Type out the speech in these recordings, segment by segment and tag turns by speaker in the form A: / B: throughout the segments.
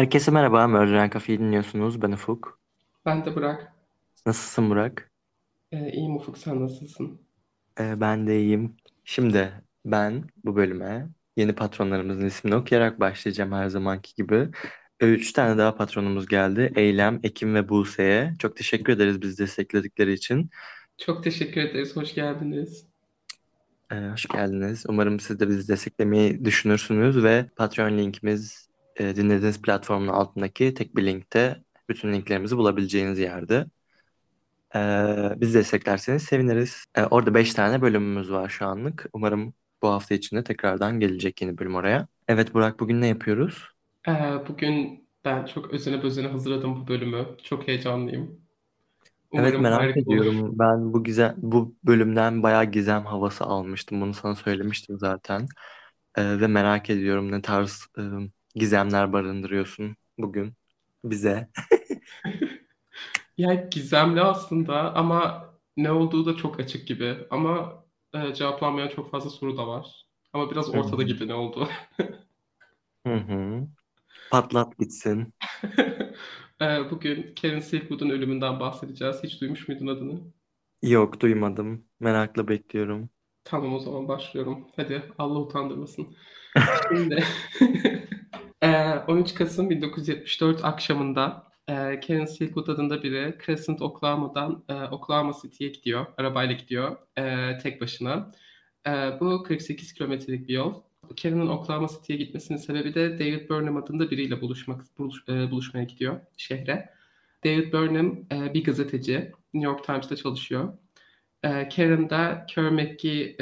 A: Herkese merhaba, Mörder Cafe'yi dinliyorsunuz. Ben Ufuk.
B: Ben de Burak.
A: Nasılsın Burak?
B: Ee, iyiyim Ufuk sen nasılsın?
A: Ee, ben de iyiyim. Şimdi ben bu bölüme yeni patronlarımızın ismini okuyarak başlayacağım her zamanki gibi. Ee, Üç tane daha patronumuz geldi. Eylem, Ekim ve Buse'ye. Çok teşekkür ederiz bizi destekledikleri için.
B: Çok teşekkür ederiz. Hoş geldiniz.
A: Ee, hoş geldiniz. Umarım siz de bizi desteklemeyi düşünürsünüz ve Patreon linkimiz e, dinlediğiniz platformun altındaki tek bir linkte bütün linklerimizi bulabileceğiniz yerde. Ee, bizi desteklerseniz seviniriz. Ee, orada 5 tane bölümümüz var şu anlık. Umarım bu hafta içinde tekrardan gelecek yeni bölüm oraya. Evet Burak bugün ne yapıyoruz?
B: Ee, bugün ben çok özene bezene hazırladım bu bölümü. Çok heyecanlıyım.
A: Evet
B: Umarım
A: merak
B: harika olur.
A: ediyorum. Ben bu gizem, bu bölümden bayağı gizem havası almıştım. Bunu sana söylemiştim zaten. Ee, ve merak ediyorum ne tarz e, gizemler barındırıyorsun bugün bize.
B: Ya gizemli aslında ama ne olduğu da çok açık gibi. Ama e, cevaplanmayan çok fazla soru da var. Ama biraz ortada gibi ne oldu.
A: Hı hı. Patlat gitsin.
B: Ee, bugün Karen Silkwood'un ölümünden bahsedeceğiz. Hiç duymuş muydun adını?
A: Yok duymadım. Merakla bekliyorum.
B: Tamam o zaman başlıyorum. Hadi Allah utandırmasın. Şimdi 13 Kasım 1974 akşamında e, Karen Silkwood adında biri Crescent, Oklahoma'dan e, Oklahoma City'ye gidiyor. Arabayla gidiyor e, tek başına. E, bu 48 kilometrelik bir yol. Karen'ın Oklahoma City'ye gitmesinin sebebi de David Burnham adında biriyle buluşmak buluş- buluşmaya gidiyor şehre. David Burnham bir gazeteci. New York Times'ta çalışıyor. Karen da Kerr McGee,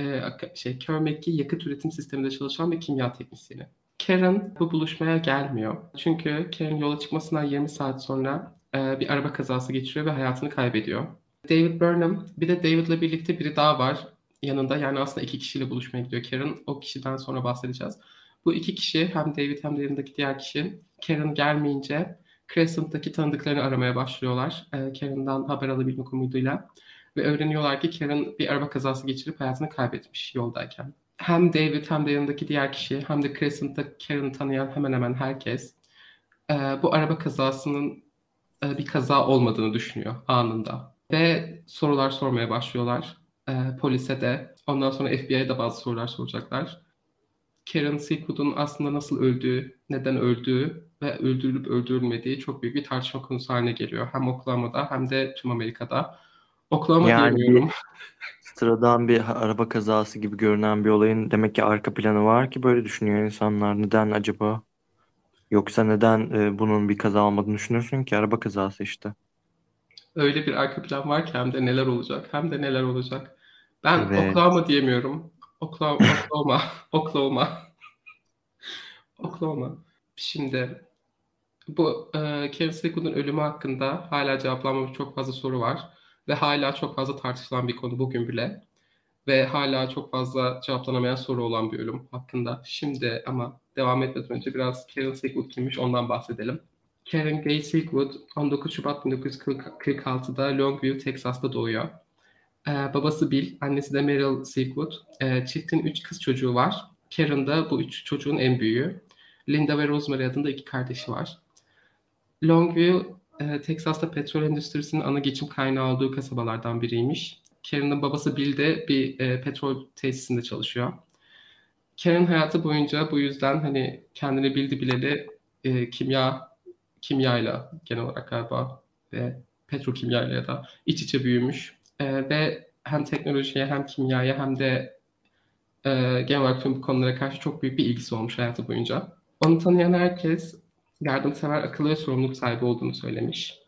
B: şey, Kerr McGee yakıt üretim sisteminde çalışan bir kimya teknisyeni. Karen bu buluşmaya gelmiyor. Çünkü Karen yola çıkmasından 20 saat sonra e, bir araba kazası geçiriyor ve hayatını kaybediyor. David Burnham, bir de David'le birlikte biri daha var yanında. Yani aslında iki kişiyle buluşmaya gidiyor Karen. O kişiden sonra bahsedeceğiz. Bu iki kişi hem David hem de yanındaki diğer kişi Karen gelmeyince Crescent'taki tanıdıklarını aramaya başlıyorlar. E, Karen'dan haber alabilmek umuduyla. Ve öğreniyorlar ki Karen bir araba kazası geçirip hayatını kaybetmiş yoldayken hem David hem de yanındaki diğer kişi hem de Crescent'ta Karen'ı tanıyan hemen hemen herkes e, bu araba kazasının e, bir kaza olmadığını düşünüyor anında. Ve sorular sormaya başlıyorlar. E, polise de. Ondan sonra FBI'ye de bazı sorular soracaklar. Karen Silkwood'un aslında nasıl öldüğü, neden öldüğü ve öldürülüp öldürülmediği çok büyük bir tartışma konusu haline geliyor. Hem Oklahoma'da hem de tüm Amerika'da. Oklahoma
A: Yani bir
B: diyemiyorum.
A: Sıradan bir araba kazası gibi görünen bir olayın demek ki arka planı var ki böyle düşünüyor insanlar. Neden acaba? Yoksa neden e, bunun bir kaza olmadığını düşünürsün ki? Araba kazası işte.
B: Öyle bir arka plan var ki hem de neler olacak, hem de neler olacak. Ben
A: Evet.
B: Oklahoma diyemiyorum. Oklahoma, Oklahoma, Oklahoma, Oklahoma. Şimdi bu e, Kevin Silkwood'un ölümü hakkında hala cevaplanmamış çok fazla soru var. Ve hala çok fazla tartışılan bir konu bugün bile. Ve hala çok fazla cevaplanamayan soru olan bir ölüm hakkında. Şimdi ama devam etmeden önce biraz Karen Silkwood kimmiş ondan bahsedelim. Karen Gay Silkwood 19 Şubat 1946'da Longview, Texas'ta doğuyor. Ee, babası Bill, annesi de Meryl Silkwood. Ee, çiftin üç kız çocuğu var. Karen da bu üç çocuğun en büyüğü. Linda ve Rosemary adında iki kardeşi var. Longview, e, Texas'ta petrol endüstrisinin ana geçim kaynağı olduğu kasabalardan biriymiş. Karen'ın babası Bill de bir e, petrol tesisinde çalışıyor. Karen hayatı boyunca bu yüzden hani kendini bildi bileli e, kimya kimyayla genel olarak galiba ve petrokimyayla ya da iç içe büyümüş. E, ve hem teknolojiye hem kimyaya hem de e, genel olarak tüm bu konulara karşı çok büyük bir ilgisi olmuş hayatı boyunca. Onu tanıyan herkes yardımsever, akıllı ve sorumluluk sahibi olduğunu söylemiş.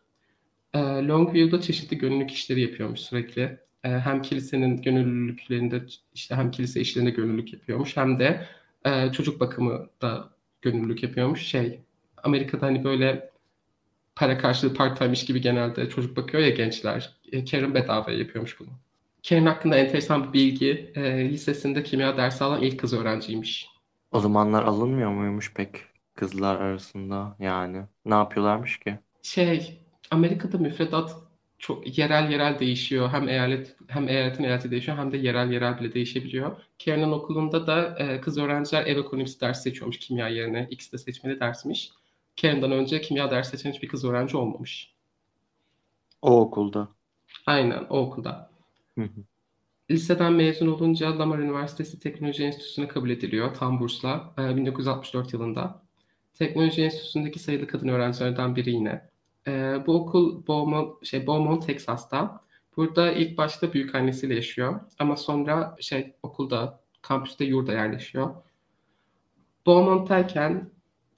B: E, Longview'da çeşitli gönüllülük işleri yapıyormuş sürekli. E, hem kilisenin gönüllülüklerinde işte hem kilise işlerinde gönüllülük yapıyormuş hem de e, çocuk bakımı da gönüllülük yapıyormuş. Şey Amerika'da hani böyle para karşılığı part-time iş gibi genelde çocuk bakıyor ya gençler. E, Karen bedavaya yapıyormuş bunu. Karen hakkında enteresan bir bilgi. E, lisesinde kimya dersi alan ilk kız öğrenciymiş.
A: O zamanlar alınmıyor muymuş pek kızlar arasında yani? Ne yapıyorlarmış ki?
B: Şey, Amerika'da müfredat çok yerel yerel değişiyor. Hem eyalet hem eyaletin eyaleti değişiyor hem de yerel yerel bile değişebiliyor. Karen'ın okulunda da e, kız öğrenciler ev ekonomisi dersi seçiyormuş kimya yerine. İkisi de seçmeli dersmiş. Karen'dan önce kimya dersi seçen hiçbir kız öğrenci olmamış.
A: O okulda.
B: Aynen o okulda.
A: Hı hı.
B: Liseden mezun olunca Lamar Üniversitesi Teknoloji Enstitüsü'ne kabul ediliyor tam bursla e, 1964 yılında. Teknoloji Enstitüsü'ndeki sayılı kadın öğrencilerden biri yine. E, bu okul Beaumont, şey, Beaumont, Texas'ta. Burada ilk başta büyük annesiyle yaşıyor ama sonra şey okulda, kampüste yurda yerleşiyor. Beaumont'tayken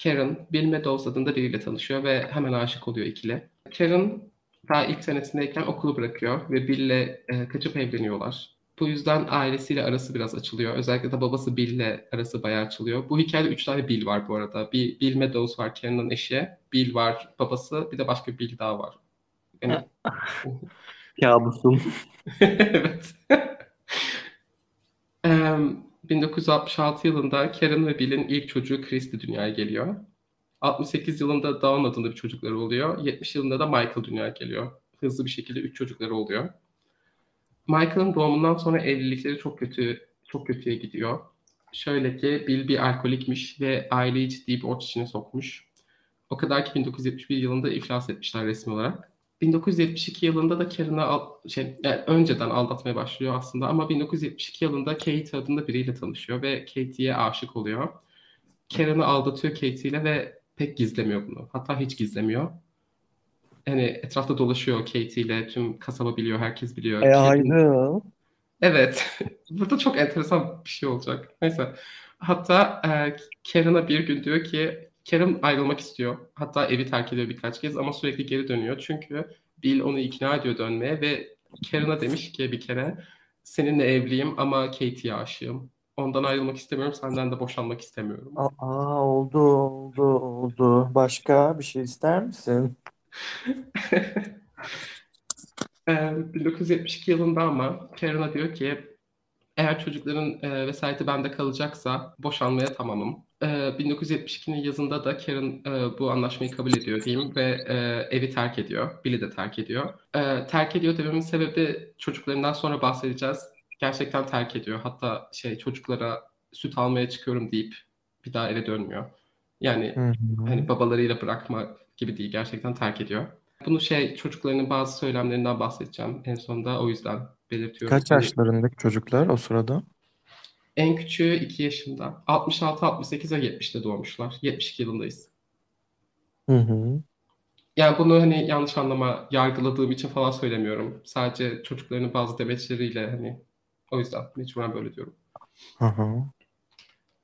B: Karen, Bill Meadows adında biriyle tanışıyor ve hemen aşık oluyor ikili. Karen daha ilk senesindeyken okulu bırakıyor ve Bill'le e, kaçıp evleniyorlar. Bu yüzden ailesiyle arası biraz açılıyor. Özellikle de babası Bill'le arası bayağı açılıyor. Bu hikayede üç tane Bill var bu arada. Bir Bill Meadows var Karen'ın eşi. Bill var babası. Bir de başka bir Bill daha var. Yani...
A: Kabusum.
B: evet. 1966 yılında Karen ve Bill'in ilk çocuğu Christy dünyaya geliyor. 68 yılında Dawn adında bir çocukları oluyor. 70 yılında da Michael dünyaya geliyor. Hızlı bir şekilde üç çocukları oluyor. Michael'ın doğumundan sonra evlilikleri çok kötü çok kötüye gidiyor. Şöyle ki Bill bir alkolikmiş ve aileyi ciddi bir borç içine sokmuş. O kadar ki 1971 yılında iflas etmişler resmi olarak. 1972 yılında da Karen'a al, şey, yani önceden aldatmaya başlıyor aslında ama 1972 yılında Kate adında biriyle tanışıyor ve Katie'ye aşık oluyor. Karen'ı aldatıyor Katie ile ve pek gizlemiyor bunu. Hatta hiç gizlemiyor. Yani etrafta dolaşıyor Katie ile tüm kasaba biliyor, herkes biliyor.
A: E ayrı.
B: Evet. Burada çok enteresan bir şey olacak. Neyse. Hatta e, Karen'a bir gün diyor ki Karen ayrılmak istiyor. Hatta evi terk ediyor birkaç kez ama sürekli geri dönüyor. Çünkü Bill onu ikna ediyor dönmeye ve Karen'a demiş ki bir kere seninle evliyim ama Katie'ye aşığım. Ondan ayrılmak istemiyorum, senden de boşanmak istemiyorum.
A: Aa oldu oldu oldu. Başka bir şey ister misin?
B: 1972 yılında ama Karen'a diyor ki eğer çocukların e, vesayeti bende kalacaksa boşanmaya tamamım. E, 1972'nin yazında da Karen e, bu anlaşmayı kabul ediyor diyeyim ve e, evi terk ediyor. Bill'i de terk ediyor. E, terk ediyor dememin sebebi çocuklarından sonra bahsedeceğiz. Gerçekten terk ediyor. Hatta şey çocuklara süt almaya çıkıyorum deyip bir daha eve dönmüyor. Yani
A: Hı hı.
B: hani babalarıyla bırakma gibi değil. Gerçekten terk ediyor. Bunu şey çocuklarının bazı söylemlerinden bahsedeceğim en sonunda. O yüzden belirtiyorum.
A: Kaç
B: Hani
A: yaşlarındaki çocuklar o sırada?
B: en küçüğü 2 yaşında. 66, 68 ve 70'te doğmuşlar. 72 yılındayız.
A: Hı hı.
B: Yani bunu hani yanlış anlama yargıladığım için falan söylemiyorum. Sadece çocuklarının bazı demeçleriyle hani o yüzden mecburen böyle diyorum.
A: Hı hı.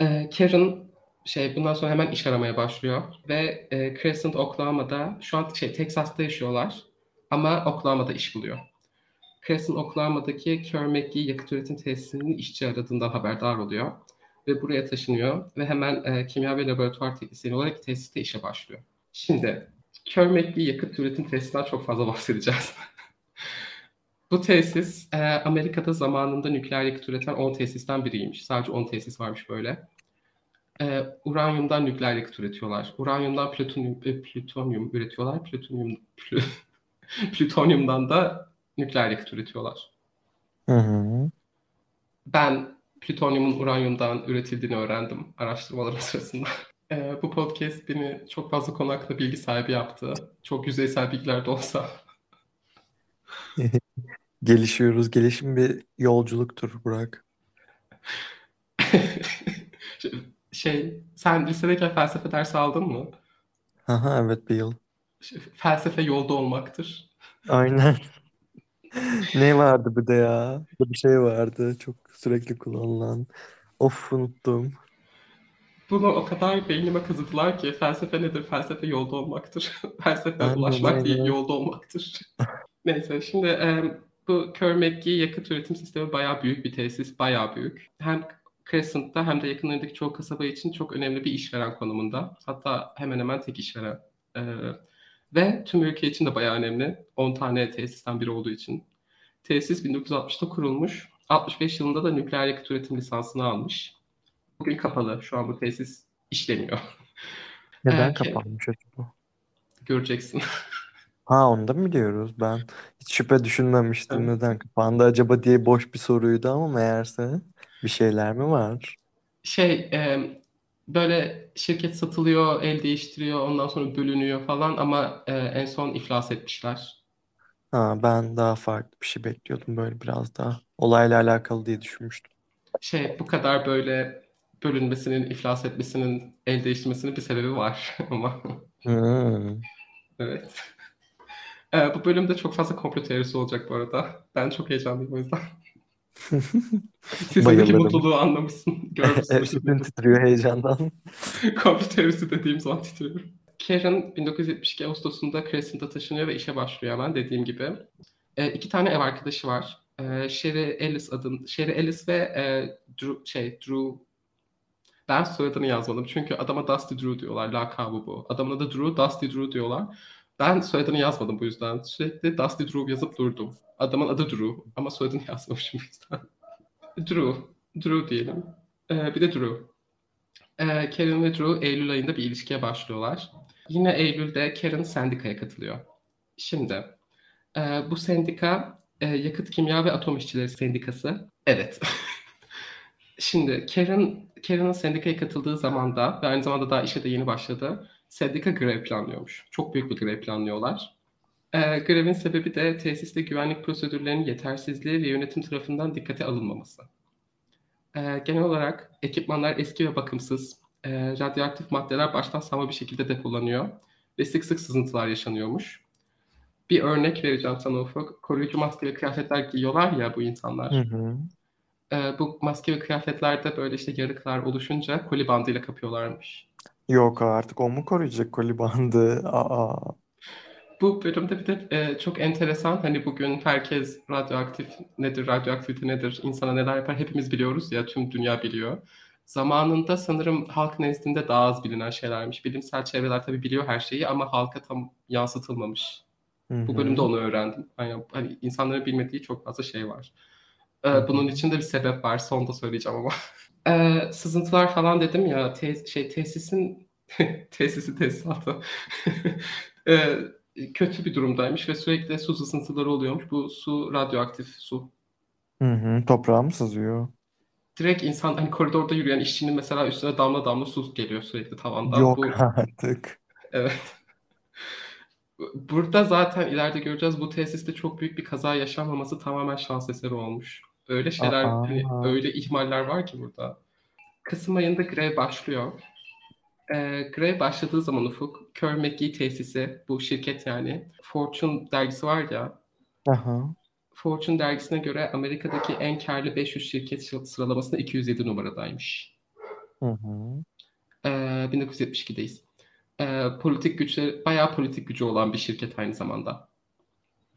B: Ee, Karen şey bundan sonra hemen iş aramaya başlıyor ve e, Crescent Oklahoma'da şu an şey Texas'ta yaşıyorlar ama Oklahoma'da iş buluyor. Crescent Oklahoma'daki McGee yakıt üretim tesisinin işçi aradığından haberdar oluyor ve buraya taşınıyor ve hemen e, kimya ve laboratuvar teknisyeni olarak tesiste işe başlıyor. Şimdi McGee yakıt üretim tesisinden çok fazla bahsedeceğiz. Bu tesis e, Amerika'da zamanında nükleer yakıt üreten 10 tesisten biriymiş. Sadece 10 tesis varmış böyle. E, uranyumdan nükleer yakıt üretiyorlar. Uranyumdan plütonyum, e, plütonyum üretiyorlar. Plütonyum, plü, plütonyumdan da nükleer yakıt üretiyorlar.
A: Hı hı.
B: Ben plütonyumun uranyumdan üretildiğini öğrendim araştırmalarım sırasında. E, bu podcast beni çok fazla konu hakkında bilgi sahibi yaptı. Çok yüzeysel bilgiler de olsa.
A: Gelişiyoruz. Gelişim bir yolculuktur Burak.
B: Şey, sen lisedeyken felsefe dersi aldın mı?
A: Aha evet bir yıl.
B: Felsefe yolda olmaktır.
A: Aynen. Ne vardı bir de ya? Bir şey vardı çok sürekli kullanılan. Of unuttum.
B: Bunu o kadar beynime kazıdılar ki felsefe nedir? Felsefe yolda olmaktır. felsefe
A: Aynen
B: ulaşmak değil,
A: aynen.
B: yolda olmaktır. Neyse şimdi e, bu Kerr McGee yakıt üretim sistemi bayağı büyük bir tesis, bayağı büyük. Hem Crescent'ta hem de yakınlarındaki çoğu kasaba için çok önemli bir işveren konumunda. Hatta hemen hemen tek işveren. E, ve tüm ülke için de bayağı önemli. 10 tane tesisten biri olduğu için. Tesis 1960'ta kurulmuş. 65 yılında da nükleer yakıt üretim lisansını almış. Bugün kapalı. Şu an bu tesis işlemiyor.
A: Neden
B: Ee,
A: kapanmış acaba?
B: göreceksin.
A: Ha onu da mı biliyoruz? Ben hiç şüphe düşünmemiştim
B: Evet.
A: neden kapandı acaba diye boş bir soruydu ama meğerse bir şeyler mi var?
B: Şey, e, böyle şirket satılıyor, el değiştiriyor, ondan sonra bölünüyor falan ama e, en son iflas etmişler.
A: Ha, ben daha farklı bir şey bekliyordum böyle biraz daha olayla alakalı diye düşünmüştüm.
B: Şey bu kadar böyle bölünmesinin, iflas etmesinin, el değiştirmesinin bir sebebi var ama
A: Hmm.
B: evet. E, bu bölümde çok fazla komplo teorisi olacak bu arada. Ben çok heyecanlıyım o yüzden.
A: Bayılırım.
B: mutluluğu anlamışsın, görmüşsün.
A: Üstün titriyor heyecandan.
B: Komplo teorisi dediğim zaman titriyorum. Karen 1972 Ağustos'unda Crescent'a taşınıyor ve işe başlıyor hemen dediğim gibi. E, iki tane ev arkadaşı var. E, Sherry Ellis adın, Sherry Ellis ve e, Drew, şey Drew ben soyadını yazmadım çünkü adama Dusty Drew diyorlar. Lakabı bu. Adamın adı Drew, Dusty Drew diyorlar. Ben soyadını yazmadım bu yüzden. Sürekli Dusty Drew yazıp durdum. Adamın adı Drew ama soyadını yazmamışım bu yüzden. Drew. Drew diyelim. Ee, bir de Drew. Ee, Karen ve Drew Eylül ayında bir ilişkiye başlıyorlar. Yine Eylül'de Karen sendikaya katılıyor. Şimdi e, bu sendika e, Yakıt Kimya ve Atom İşçileri Sendikası. Evet. Şimdi Karen, Karen'ın sendikaya katıldığı zamanda ve aynı zamanda daha işe de yeni başladı. Sendika grev planlıyormuş. Çok büyük bir grev planlıyorlar. Ee, grevin sebebi de tesiste güvenlik prosedürlerinin yetersizliği ve yönetim tarafından dikkate alınmaması. Ee, genel olarak ekipmanlar eski ve bakımsız, e, radyoaktif maddeler baştan savma bir şekilde depolanıyor ve sık sık sızıntılar yaşanıyormuş. Bir örnek vereceğim sana Ufuk. Koruyucu maske ve kıyafetler giyiyorlar ya bu insanlar.
A: Hı hı.
B: Ee, bu maske ve kıyafetlerde böyle işte yarıklar oluşunca koli bandıyla kapıyorlarmış.
A: Yok artık o mu koruyacak koli bandı? Aa.
B: Bu bölümde bir de e, çok enteresan hani bugün herkes radyoaktif nedir, radyoaktivite nedir, insana neler yapar hepimiz biliyoruz ya tüm dünya biliyor. Zamanında sanırım halk nezdinde daha az bilinen şeylermiş. Bilimsel çevreler tabii biliyor her şeyi ama halka tam yansıtılmamış.
A: Hı
B: Bu bölümde onu öğrendim. Yani, hani insanların bilmediği çok fazla şey var. Ee, bunun için de bir sebep var. Sonda söyleyeceğim ama. Ee, sızıntılar falan dedim ya te- şey tesisin tesisi tesisatı Ee, kötü bir durumdaymış ve sürekli su sızıntıları oluyormuş. Bu su radyoaktif su.
A: Hı hı. Toprağa mı sızıyor?
B: Direkt insan hani koridorda yürüyen işçinin mesela üstüne damla damla su geliyor sürekli tavandan.
A: Yok
B: Bu
A: artık.
B: evet. Burada zaten ileride göreceğiz bu tesiste çok büyük bir kaza yaşanmaması tamamen şans eseri olmuş. Öyle şeyler, hani öyle ihmaller var ki burada. Kasım ayında grev başlıyor. Ee, grev başladığı zaman Ufuk, Kör McGee tesisi, bu şirket yani, Fortune dergisi var ya,
A: Aha.
B: Fortune dergisine göre Amerika'daki en karlı 500 şirket sı- sıralamasında 207 numaradaymış.
A: Hı hı.
B: Ee, 1972'deyiz. Ee, politik güçleri, bayağı politik gücü olan bir şirket aynı zamanda.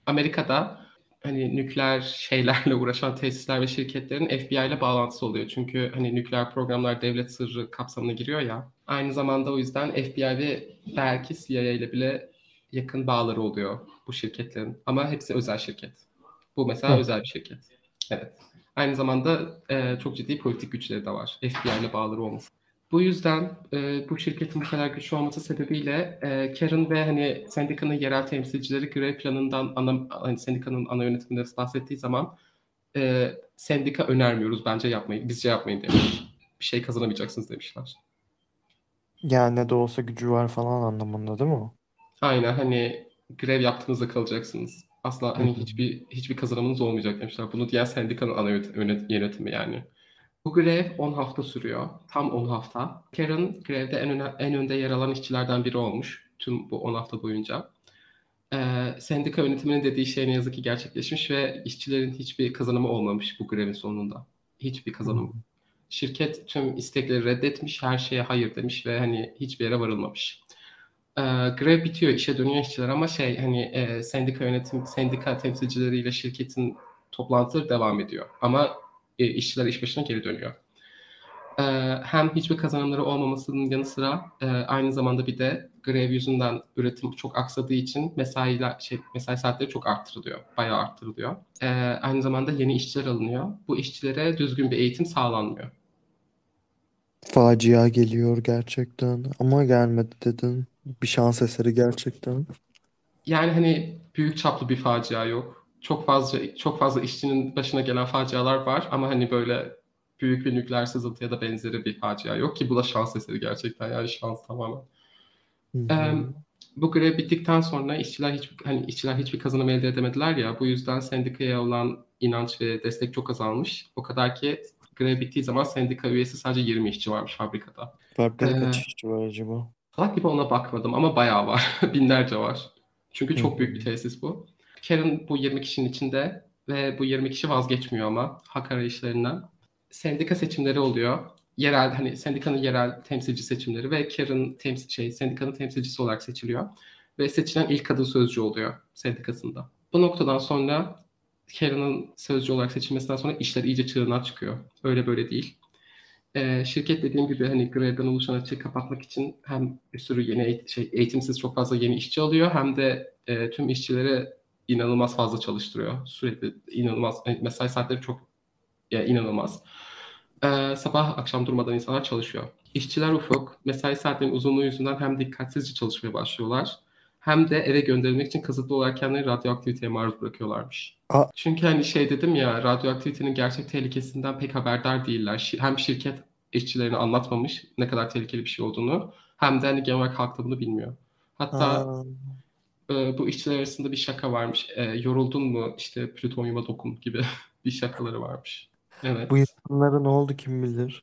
B: Amerika'da hani nükleer şeylerle uğraşan tesisler ve şirketlerin FBI ile bağlantısı oluyor. Çünkü hani nükleer programlar devlet sırrı kapsamına giriyor ya. Aynı zamanda o yüzden FBI ve belki CIA ile bile yakın bağları oluyor bu şirketlerin. Ama hepsi özel şirket. Bu mesela
A: Hı.
B: özel bir şirket. Evet. Aynı zamanda e, çok ciddi politik güçleri de var. FBI ile bağları olması. Bu yüzden e, bu şirketin bu kadar güçlü olması sebebiyle e, Karen ve hani sendikanın yerel temsilcileri grev planından ana, hani sendikanın ana yönetiminde bahsettiği zaman e, sendika önermiyoruz bence yapmayın, bizce yapmayın demiş. Bir şey kazanamayacaksınız demişler.
A: Yani ne de olsa gücü var falan anlamında değil mi?
B: Aynen hani grev yaptığınızda kalacaksınız. Asla hani hiçbir hiçbir kazanımınız olmayacak demişler. Bunu diyen sendikanın ana yönet- yönet- yönetimi yani. Bu grev 10 hafta sürüyor. Tam 10 hafta. Karen grevde en, öne- en önde yer alan işçilerden biri olmuş. Tüm bu 10 hafta boyunca. Ee, sendika yönetiminin dediği şey ne yazık ki gerçekleşmiş ve işçilerin hiçbir kazanımı olmamış bu grevin sonunda. Hiçbir kazanımı. Şirket tüm istekleri reddetmiş, her şeye hayır demiş ve hani hiçbir yere varılmamış. Ee, grev bitiyor, işe dönüyor işçiler ama şey hani e, sendika yönetim, sendika temsilcileriyle şirketin toplantıları devam ediyor. Ama e, işçiler iş başına geri dönüyor. Ee, hem hiçbir kazanımları olmamasının yanı sıra e, aynı zamanda bir de grev yüzünden üretim çok aksadığı için mesailer, şey, mesai saatleri çok arttırılıyor. Bayağı arttırılıyor. Ee, aynı zamanda yeni işçiler alınıyor. Bu işçilere düzgün bir eğitim sağlanmıyor.
A: Facia geliyor gerçekten. Ama gelmedi dedin. Bir şans eseri gerçekten.
B: Yani hani büyük çaplı bir facia yok. Çok fazla çok fazla işçinin başına gelen facialar var ama hani böyle büyük bir nükleer sızıntı ya da benzeri bir facia yok ki bu da şans eseri gerçekten yani şans tamamen. Ee, bu grev bittikten sonra işçiler hiç hani işçiler hiçbir kazanım elde edemediler ya bu yüzden sendikaya olan inanç ve destek çok azalmış. O kadar ki grev bittiği zaman sendika üyesi sadece 20 işçi varmış fabrikada.
A: Fabrikada
B: Ee,
A: kaç işçi var acaba?
B: Salak gibi ona bakmadım ama bayağı var. Binlerce var. Çünkü çok büyük bir tesis bu. Karen bu 20 kişinin içinde ve bu 20 kişi vazgeçmiyor ama hak arayışlarından. Sendika seçimleri oluyor. Yerel hani sendikanın yerel temsilci seçimleri ve Karen temsil şey sendikanın temsilcisi olarak seçiliyor ve seçilen ilk kadın sözcü oluyor sendikasında. Bu noktadan sonra Karen'ın sözcü olarak seçilmesinden sonra işler iyice çığırından çıkıyor. Öyle böyle değil. Ee, şirket dediğim gibi hani grevden oluşan açığı kapatmak için hem bir sürü yeni şey, eğitimsiz çok fazla yeni işçi alıyor hem de e, tüm işçileri inanılmaz fazla çalıştırıyor. Sürekli inanılmaz e, mesai saatleri çok ya, inanılmaz. Ee, sabah akşam durmadan insanlar çalışıyor. İşçiler ufuk, mesai saatlerinin uzunluğu yüzünden hem dikkatsizce çalışmaya başlıyorlar hem de eve gönderilmek için kısıtlı olarak kendilerini radyoaktiviteye maruz bırakıyorlarmış.
A: Aa.
B: Çünkü hani şey dedim ya radyoaktivitenin gerçek tehlikesinden pek haberdar değiller. Şi- Hem şirket işçilerine anlatmamış ne kadar tehlikeli bir şey olduğunu hem de hani genel olarak halk da bunu bilmiyor. Hatta
A: Aa,
B: e, bu işçiler arasında bir şaka varmış. E, yoruldun mu işte plütonyuma dokun gibi bir şakaları varmış. Evet.
A: bu insanlara ne oldu kim bilir?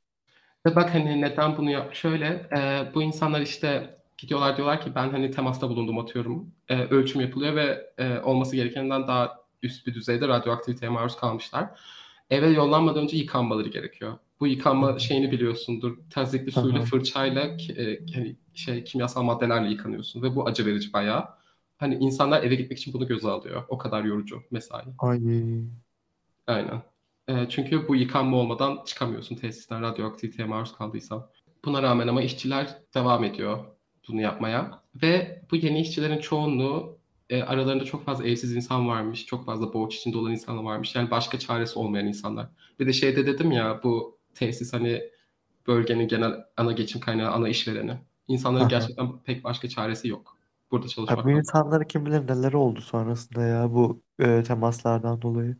B: Ve bak hani neden bunu yap? Şöyle e, bu insanlar işte gidiyorlar diyorlar ki ben hani temasta bulundum atıyorum. E, ölçüm yapılıyor ve e, olması gerekenden daha üst bir düzeyde radyoaktiviteye maruz kalmışlar. Eve yollanmadan önce yıkanmaları gerekiyor. Bu yıkanma şeyini biliyorsundur. Tazikli suyla fırçayla e, hani şey kimyasal maddelerle yıkanıyorsun ve bu acı verici bayağı. Hani insanlar eve gitmek için bunu göze alıyor. O kadar yorucu mesai.
A: Ay.
B: Aynen. E, çünkü bu yıkanma olmadan çıkamıyorsun tesisten radyoaktiviteye maruz kaldıysan. Buna rağmen ama işçiler devam ediyor bunu yapmaya. Ve bu yeni işçilerin çoğunluğu e, aralarında çok fazla evsiz insan varmış. Çok fazla borç içinde olan insanlar varmış. Yani başka çaresi olmayan insanlar. Bir de şeyde dedim ya bu tesis hani bölgenin genel ana geçim kaynağı, ana işvereni. İnsanların gerçekten pek başka çaresi yok. Burada
A: Ha, bu
B: çalışmaktan.
A: insanlara kim bilir neler oldu sonrasında ya bu e, temaslardan dolayı.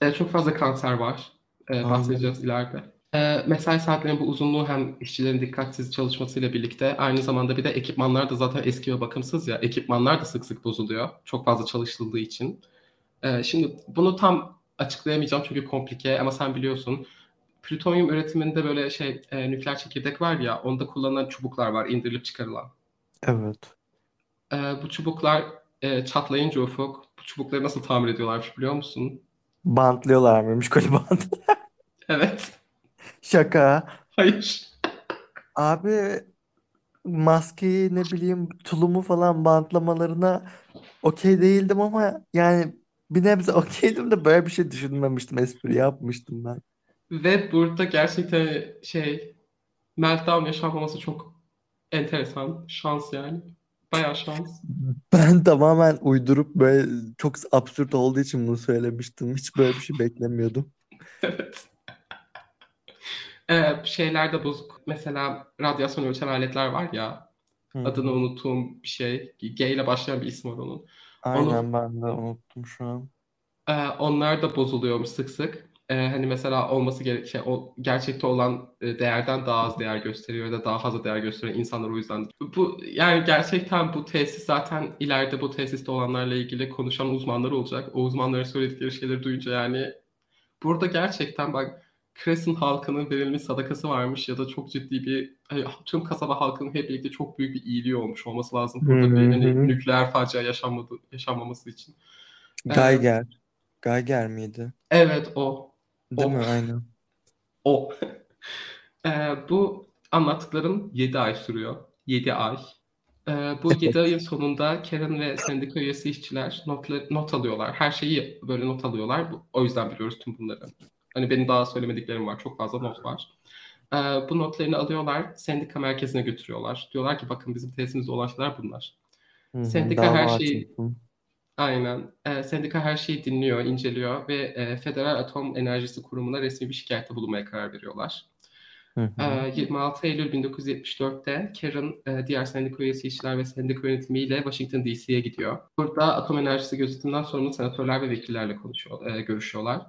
B: E, çok fazla kanser var. E, bahsedeceğiz ileride. E, mesai saatlerinin bu uzunluğu hem işçilerin dikkatsiz çalışmasıyla birlikte aynı zamanda bir de ekipmanlar da zaten eski ve bakımsız ya. Ekipmanlar da sık sık bozuluyor. Çok fazla çalışıldığı için. E, şimdi bunu tam açıklayamayacağım çünkü komplike ama sen biliyorsun. Plütonyum üretiminde böyle şey e, nükleer çekirdek var ya onda kullanılan çubuklar var indirilip çıkarılan.
A: Evet.
B: E, bu çubuklar e, çatlayınca ufuk bu çubukları nasıl tamir ediyorlarmış biliyor musun?
A: Bantlıyorlar mıymış koli bant?
B: Evet.
A: Şaka.
B: Hayır.
A: Abi maskeyi ne bileyim tulumu falan bantlamalarına okey değildim ama yani bir nebze okeydim de böyle bir şey düşünmemiştim. Espri yapmıştım ben.
B: Ve burada gerçekten şey meltdown yaşanmaması çok enteresan. Şans yani. Bayağı şans.
A: Ben tamamen uydurup böyle çok absürt olduğu için bunu söylemiştim. Hiç böyle bir şey beklemiyordum.
B: Evet. Ee, şeyler de bozuk. Mesela radyasyon ölçen aletler var ya.
A: Hı
B: Adını unuttuğum bir şey. G ile başlayan bir ismi var onun. Onu
A: Aynen ben de unuttum şu an.
B: Ee, onlar da bozuluyormuş sık sık. Ee, hani mesela olması gerek şey, o gerçekte olan e, değerden daha az değer gösteriyor ya da daha fazla değer gösteren insanlar o yüzden. Bu yani gerçekten bu tesis zaten ileride bu tesiste olanlarla ilgili konuşan uzmanlar olacak. O uzmanların söyledikleri şeyleri duyunca yani burada gerçekten bak Crescent halkının verilmiş sadakası varmış ya da çok ciddi bir hani tüm kasaba halkının hep birlikte çok büyük bir iyiliği olmuş olması lazım burada bir
A: hı
B: hani
A: hı.
B: nükleer facia yaşanmadı, yaşanmaması için. Ee,
A: Geiger. Geiger miydi?
B: evet o.
A: Değil
B: O.
A: mi? Aynen.
B: O. Ee, bu anlattıklarım 7 ay sürüyor. 7 ay. Ee, bu 7 ayın sonunda Karen ve sendika üyesi işçiler notla- not alıyorlar. Her şeyi böyle not alıyorlar. Bu- O yüzden biliyoruz tüm bunları. Hani benim daha söylemediklerim var. Çok fazla not var. Ee, bu notlarını alıyorlar. Sendika merkezine götürüyorlar. Diyorlar ki bakın bizim tesisimizde olan şeyler bunlar.
A: Hı hı.
B: Sendika her şeyi
A: açılsın.
B: Aynen. Ee, sendika her şeyi dinliyor, inceliyor ve e, Federal Atom Enerjisi Kurumu'na resmi bir şikayette bulunmaya karar veriyorlar.
A: Hı hı.
B: Ee, 26 Eylül 1974'te Karen e, diğer sendika üyesi işçiler ve sendika yönetimiyle Washington DC'ye gidiyor. Burada atom enerjisi gözetinden sorumlu senatörler ve vekillerle konuşuyor, e, görüşüyorlar.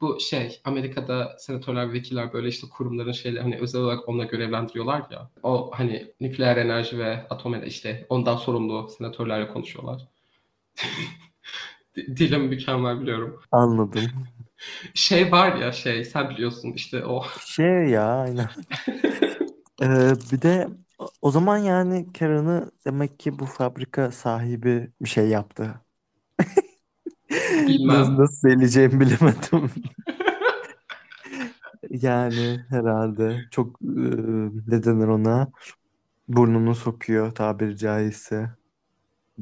B: Bu şey Amerika'da senatörler ve vekiller böyle işte kurumların şeyleri hani özel olarak onunla görevlendiriyorlar ya. O hani nükleer enerji ve atom enerji işte ondan sorumlu senatörlerle konuşuyorlar. Dilim mükemmel biliyorum.
A: Anladım.
B: Şey var ya şey sen biliyorsun işte o.
A: Şey ya aynen. Ee, bir de o zaman yani Karen'ı demek ki bu fabrika sahibi bir şey yaptı. Nasıl,
B: Bilmem.
A: nasıl söyleyeceğimi bilemedim. Yani herhalde çok e, ne denir ona burnunu sokuyor tabiri caizse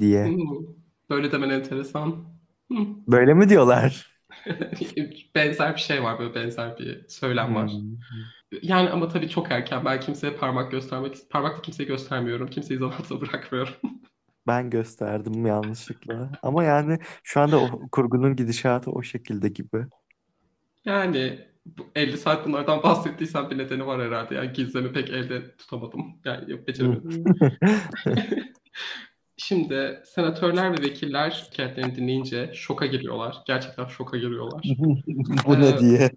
A: diye.
B: Hmm, Böyle demen enteresan. Hmm.
A: Böyle mi diyorlar?
B: Benzer bir şey var böyle benzer bir söylem var.
A: Hmm.
B: Yani ama tabii çok erken. Ben kimseye parmak göstermek, parmakla kimseye göstermiyorum. Kimseyi zan altında bırakmıyorum.
A: Ben gösterdim yanlışlıkla. Ama yani şu anda o kurgunun gidişatı o şekilde gibi.
B: Yani bu 50 saat bunlardan bahsettiysem bir nedeni var herhalde. Yani gizlemi pek elde tutamadım. Yani beceremedim. Şimdi senatörler ve vekiller şikayetlerini dinleyince şoka giriyorlar. Gerçekten şoka giriyorlar.
A: Bu ne
B: Ee,
A: diye.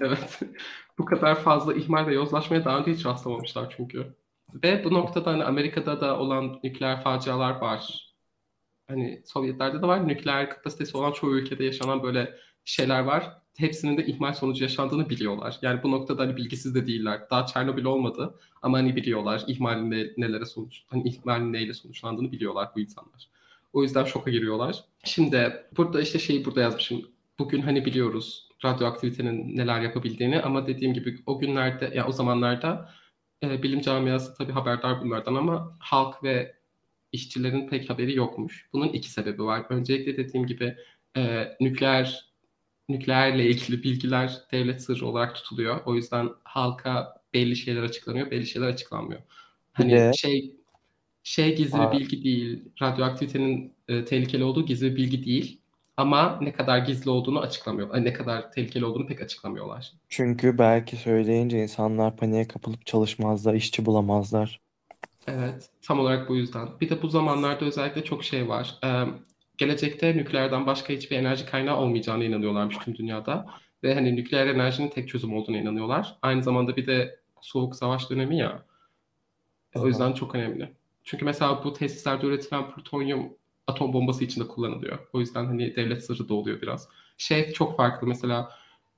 B: Evet. Bu kadar fazla ihmal ve yozlaşmaya daha önce hiç rastlamamışlar çünkü. Ve bu noktada hani Amerika'da da olan nükleer facialar var. Hani Sovyetlerde de var. Nükleer kapasitesi olan çoğu ülkede yaşanan böyle şeyler var. Hepsinin de ihmal sonucu yaşandığını biliyorlar. Yani bu noktada hani bilgisiz de değiller. Daha Çernobil olmadı ama hani biliyorlar ihmalin ne, nelere sonuç, hani ihmalin neyle sonuçlandığını biliyorlar bu insanlar. O yüzden şoka giriyorlar. Şimdi burada işte şeyi burada yazmışım. Bugün hani biliyoruz radyoaktivitenin neler yapabildiğini ama dediğim gibi o günlerde ya o zamanlarda e, bilim camiası tabii haberdar bunlardan ama halk ve işçilerin pek haberi yokmuş. Bunun iki sebebi var. Öncelikle dediğim gibi e, nükleer nükleerle ilgili bilgiler devlet sırrı olarak tutuluyor. O yüzden halka belli şeyler açıklanıyor, belli şeyler açıklanmıyor. Hani
A: de-
B: şey şey gizli
A: Aa.
B: bir bilgi değil. Radyoaktivitenin e, tehlikeli olduğu gizli bir bilgi değil. Ama ne kadar gizli olduğunu açıklamıyor. Ne kadar tehlikeli olduğunu pek açıklamıyorlar.
A: Çünkü belki söyleyince insanlar paniğe kapılıp çalışmazlar, işçi bulamazlar.
B: Evet, tam olarak bu yüzden. Bir de bu zamanlarda özellikle çok şey var. Ee, gelecekte nükleerden başka hiçbir enerji kaynağı olmayacağına inanıyorlarmış tüm dünyada. Ve hani nükleer enerjinin tek çözüm olduğuna inanıyorlar. Aynı zamanda bir de soğuk savaş dönemi ya. O yüzden çok önemli. Çünkü mesela bu tesislerde üretilen plütonyum atom bombası için de kullanılıyor. O yüzden hani devlet sırrı da oluyor biraz. Şey çok farklı mesela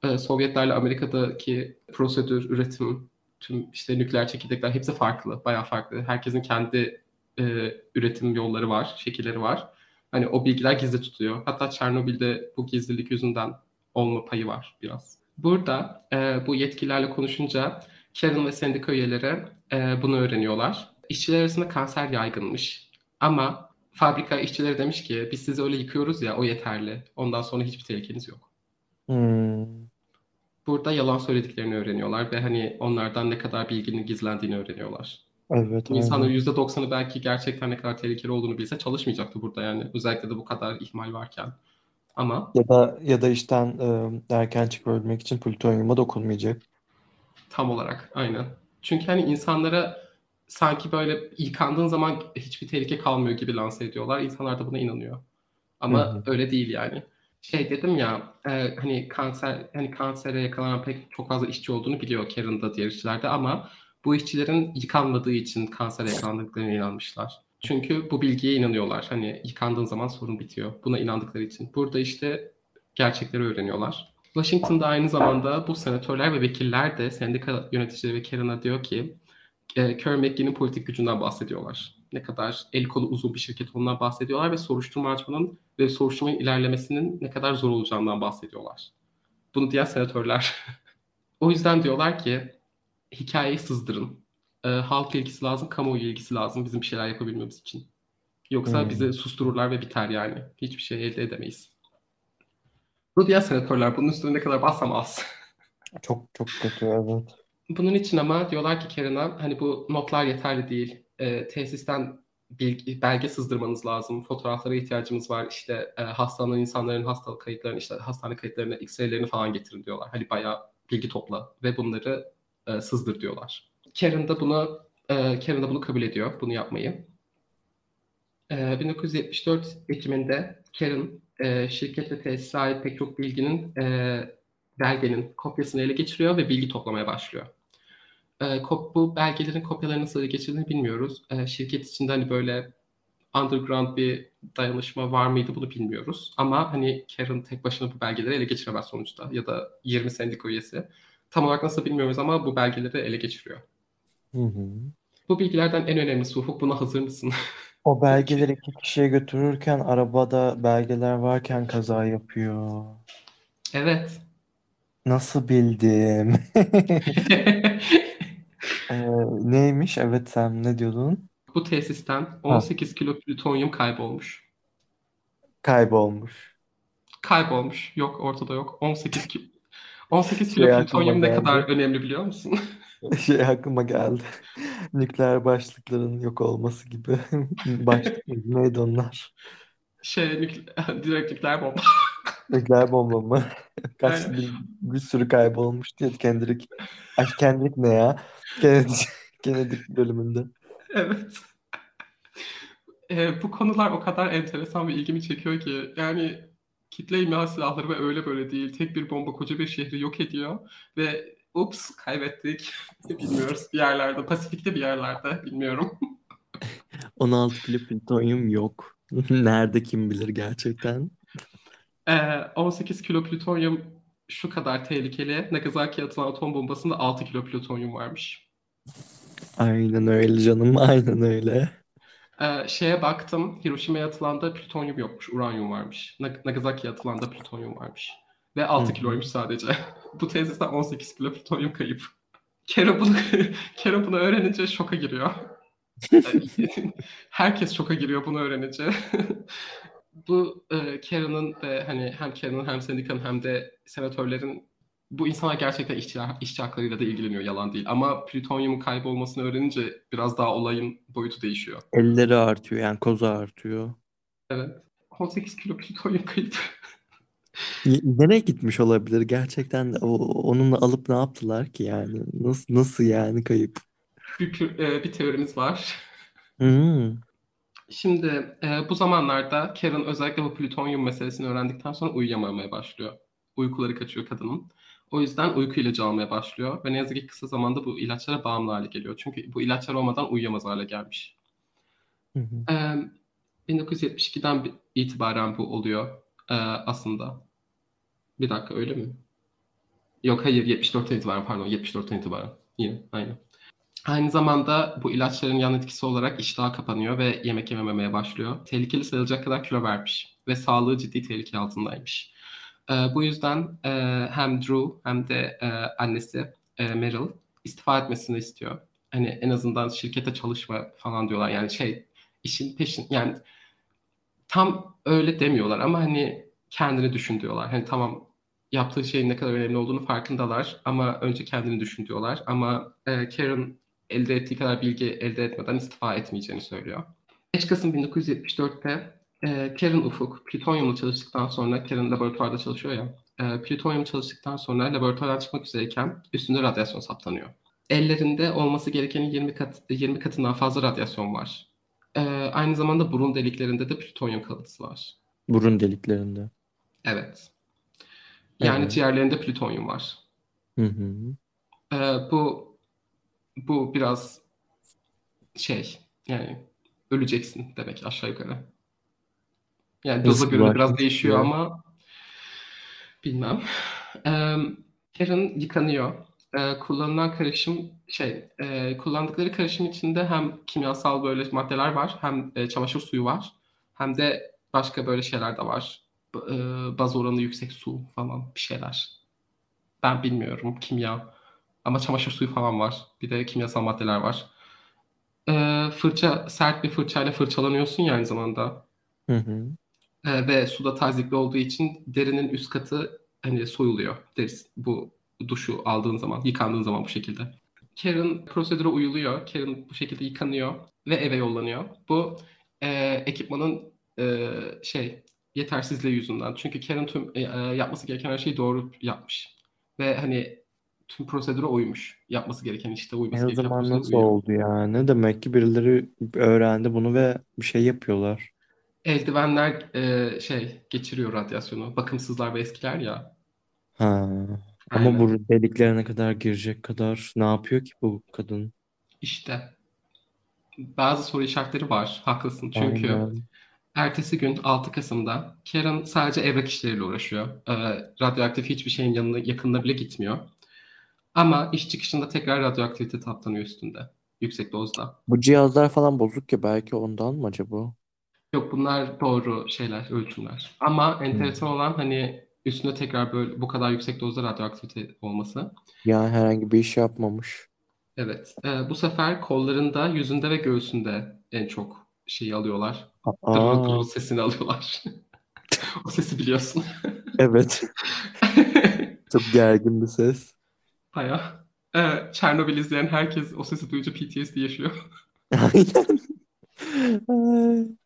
B: e, Sovyetlerle Amerika'daki prosedür, üretim, tüm işte nükleer çekirdekler hepsi farklı, bayağı farklı. Herkesin kendi e, üretim yolları var, şekilleri var. Hani o bilgiler gizli tutuyor. Hatta Çernobil'de bu gizlilik yüzünden olma payı var biraz. Burada e, bu yetkililerle konuşunca Karen ve sendika üyeleri e, bunu öğreniyorlar. İşçiler arasında kanser yaygınmış. Ama fabrika işçileri demiş ki biz sizi öyle yıkıyoruz ya o yeterli. Ondan sonra hiçbir tehlikeniz yok.
A: Hmm.
B: Burada yalan söylediklerini öğreniyorlar ve hani onlardan ne kadar bilginin gizlendiğini öğreniyorlar.
A: Evet,
B: insanların
A: aynen.
B: %90'ı belki gerçekten ne kadar tehlikeli olduğunu bilse çalışmayacaktı burada yani. Özellikle de bu kadar ihmal varken. Ama
A: Ya da ya da işten e, erken çıkabilmek için plütonyuma dokunmayacak.
B: tam olarak aynen. Çünkü hani insanlara sanki böyle yıkandığın zaman hiçbir tehlike kalmıyor gibi lanse ediyorlar. İnsanlar da buna inanıyor. Ama
A: Hı hı.
B: öyle değil yani. Şey dedim ya e, hani kanser hani kansere yakalanan pek çok fazla işçi olduğunu biliyor Karen'da diğer işçilerde ama bu işçilerin yıkanmadığı için kansere yakalandıklarına inanmışlar. Çünkü bu bilgiye inanıyorlar. Hani yıkandığın zaman sorun bitiyor. Buna inandıkları için. Burada işte gerçekleri öğreniyorlar. Washington'da aynı zamanda bu senatörler ve vekiller de sendika yöneticileri ve Karen'a diyor ki e, Kerr McGee'nin politik gücünden bahsediyorlar. Ne kadar el kolu uzun bir şirket olduğundan bahsediyorlar ve soruşturma açmanın ve soruşturmanın ilerlemesinin ne kadar zor olacağından bahsediyorlar. Bunu diyen senatörler. o yüzden diyorlar ki hikayeyi sızdırın. E, halk ilgisi lazım, kamuoyu ilgisi lazım bizim bir şeyler yapabilmemiz için. Yoksa
A: Hmm.
B: bizi sustururlar ve biter yani. Hiçbir şey elde edemeyiz. Bu diyen senatörler bunun üstüne ne kadar bassam az.
A: Çok çok kötü evet.
B: Bunun için ama diyorlar ki Karen'a hani bu notlar yeterli değil. E, tesisten bilgi, belge sızdırmanız lazım. Fotoğraflara ihtiyacımız var. İşte e, hastalanan insanların hastalık kayıtlarını, işte hastane kayıtlarını, X-ray'lerini falan getirin diyorlar. Hani bayağı bilgi topla ve bunları e, sızdır diyorlar. Karen da bunu e, Karen da bunu kabul ediyor, bunu yapmayı. E, 1974 Ekim'inde Karen e, şirket ve tesise pek çok bilginin e, belgenin kopyasını ele geçiriyor ve bilgi toplamaya başlıyor. E, bu belgelerin kopyalarını nasıl ele geçirdiğini bilmiyoruz. E, şirket içinde hani böyle underground bir dayanışma var mıydı bunu bilmiyoruz. Ama hani Karen tek başına bu belgeleri ele geçiremez sonuçta ya da 20 sendika üyesi. Tam olarak nasıl bilmiyoruz ama bu belgeleri ele geçiriyor.
A: Hı hı.
B: Bu bilgilerden en önemlisi Ufuk buna hazır mısın?
A: O belgeleri iki kişiye götürürken arabada belgeler varken kaza yapıyor.
B: Evet.
A: Nasıl bildim? Ee, neymiş? Evet sen ne diyordun?
B: Bu tesisten 18 kilo plütonyum kaybolmuş.
A: Kaybolmuş.
B: Kaybolmuş. Yok ortada yok. 18 kilo. 18
A: Şey
B: kilo
A: aklıma
B: plütonyum ne
A: geldi.
B: kadar önemli biliyor musun?
A: Şey aklıma geldi. Nükleer başlıkların yok olması gibi. Başlık mıydı? Neydi onlar?
B: Şey nükle- direkt nükleer bomba.
A: Nükleer bomba mı? Kaç
B: Aynen.
A: bir, bir sürü kaybolmuştu ya Kendrick. Ay Kendrick ne ya? Kennedy, Kennedy bölümünde.
B: Evet. Ee, bu konular o kadar enteresan ve ilgimi çekiyor ki yani kitle imha silahları ve öyle böyle değil. Tek bir bomba koca bir şehri yok ediyor ve ups kaybettik. Bilmiyoruz bir yerlerde. Pasifik'te bir yerlerde. Bilmiyorum.
A: 16 kilo plütonyum yok. Nerede kim bilir gerçekten.
B: Ee, 18 kilo plütonyum şu kadar tehlikeli. Nagasaki'ye atılan atom bombasında 6 kilo plütonyum varmış.
A: Aynen öyle canım, aynen öyle.
B: Ee, şeye baktım. Hiroşima'ya atılan da plütonyum yokmuş. Uranyum varmış. Nag- Nagasaki'ye atılan da plütonyum varmış. Ve 6
A: Hı hı.
B: kiloymuş sadece. Bu tesisten 18 kilo plütonyum kayıp. Karen bunu, Karen bunu öğrenince şoka giriyor. Herkes şoka giriyor bunu öğrenince. Bu e, Karen'ın ve hani hem Karen'ın hem sendikanın hem de senatörlerin bu insanlar gerçekten işçi, işçi haklarıyla da ilgileniyor yalan değil. Ama plütonyumun kaybolmasını öğrenince biraz daha olayın boyutu değişiyor.
A: Elleri artıyor yani kozu artıyor.
B: Evet. 18 kilo plütonyum kayıp.
A: Nereye gitmiş olabilir gerçekten o, onunla alıp ne yaptılar ki yani? Nasıl nasıl yani kayıp?
B: bir, e, bir teorimiz var.
A: Hmm.
B: Şimdi e, bu zamanlarda Karen özellikle bu plütonyum meselesini öğrendikten sonra uyuyamamaya başlıyor. Uykuları kaçıyor kadının. O yüzden uyku ilacı almaya başlıyor ve ne yazık ki kısa zamanda bu ilaçlara bağımlı hale geliyor. Çünkü bu ilaçlar olmadan uyuyamaz hale gelmiş.
A: Hı hı.
B: E, 1972'den bi- itibaren bu oluyor e, aslında. Bir dakika öyle mi? Yok hayır 74'ten itibaren pardon 74'ten itibaren. Yine aynı. Aynı zamanda bu ilaçların yan etkisi olarak iştahı kapanıyor ve yemek yememeye başlıyor. Tehlikeli sayılacak kadar kilo vermiş ve sağlığı ciddi tehlike altındaymış. Ee, bu yüzden e, hem Drew hem de e, annesi e, Meryl istifa etmesini istiyor. Hani en azından şirkete çalışma falan diyorlar. Yani şey işin peşin yani tam öyle demiyorlar ama hani kendini düşün diyorlar. Hani tamam yaptığı şeyin ne kadar önemli olduğunu farkındalar ama önce kendini düşün diyorlar. Ama e, Karen elde ettiği kadar bilgi elde etmeden istifa etmeyeceğini söylüyor. 5 Kasım 1974'te e, Karen Ufuk plütonyumla çalıştıktan sonra Karen laboratuvarda çalışıyor ya. E, plütonyum çalıştıktan sonra laboratuvardan çıkmak üzereyken üstünde radyasyon saptanıyor. Ellerinde olması gerekenin 20 kat 20 katından fazla radyasyon var. E, aynı zamanda burun deliklerinde de plütonyum kalıntısı var.
A: Burun deliklerinde.
B: Evet. Yani
A: Evet.
B: ciğerlerinde plütonyum var.
A: Hı hı.
B: Ee, bu bu biraz şey yani öleceksin demek aşağı yukarı. Yani doza göre de biraz değişiyor ama bilmem. Ee, Karen yıkanıyor. Ee, kullanılan karışım şey e, kullandıkları karışım içinde hem kimyasal böyle maddeler var hem e, çamaşır suyu var hem de başka böyle şeyler de var. B- e, baz oranı yüksek su falan bir şeyler. Ben bilmiyorum kimya. Ama çamaşır suyu falan var. Bir de kimyasal maddeler var. Ee, fırça, sert bir fırçayla fırçalanıyorsun ya aynı zamanda.
A: Hı hı.
B: Ee, ve suda tazikli olduğu için derinin üst katı hani soyuluyor. Derisi, bu duşu aldığın zaman, yıkandığın zaman bu şekilde. Karen prosedüre uyuluyor. Karen bu şekilde yıkanıyor ve eve yollanıyor. Bu e, ekipmanın e, şey yetersizliği yüzünden. Çünkü Karen tüm e, e, yapması gereken her şeyi doğru yapmış. Ve hani tüm prosedüre uymuş. Yapması gereken işte uyması
A: E o
B: gereken
A: zaman
B: prosedüre
A: nasıl
B: uyuyor.
A: oldu yani? Demek ki birileri öğrendi bunu ve bir şey yapıyorlar.
B: Eldivenler e, şey geçiriyor radyasyonu. Bakımsızlar ve eskiler ya.
A: Ha. Ama
B: Aynen.
A: bu deliklerine kadar girecek kadar ne yapıyor ki bu kadın?
B: İşte bazı soru işaretleri var. Haklısın. Çünkü
A: Aynen.
B: ertesi gün 6 Kasım'da Karen sadece evrak işleriyle uğraşıyor. Ee, radyoaktif hiçbir şeyin yanına yakınına bile gitmiyor. Ama iş çıkışında tekrar radyoaktivite taptanıyor üstünde. Yüksek dozda.
A: Bu cihazlar falan bozuk ya belki ondan mı acaba?
B: Yok bunlar doğru şeyler, ölçümler. Ama
A: Hmm.
B: enteresan olan hani üstünde tekrar böyle bu kadar yüksek dozda radyoaktivite olması.
A: Yani herhangi bir iş yapmamış.
B: Evet. Ee, bu sefer kollarında, yüzünde ve göğsünde en çok şeyi alıyorlar.
A: Aa,
B: sesini alıyorlar. o sesi biliyorsun.
A: evet. Çok gergin bir ses.
B: Baya. Ee, Çernobil izleyen herkes o sesi duyunca PTSD yaşıyor.
A: Aynen.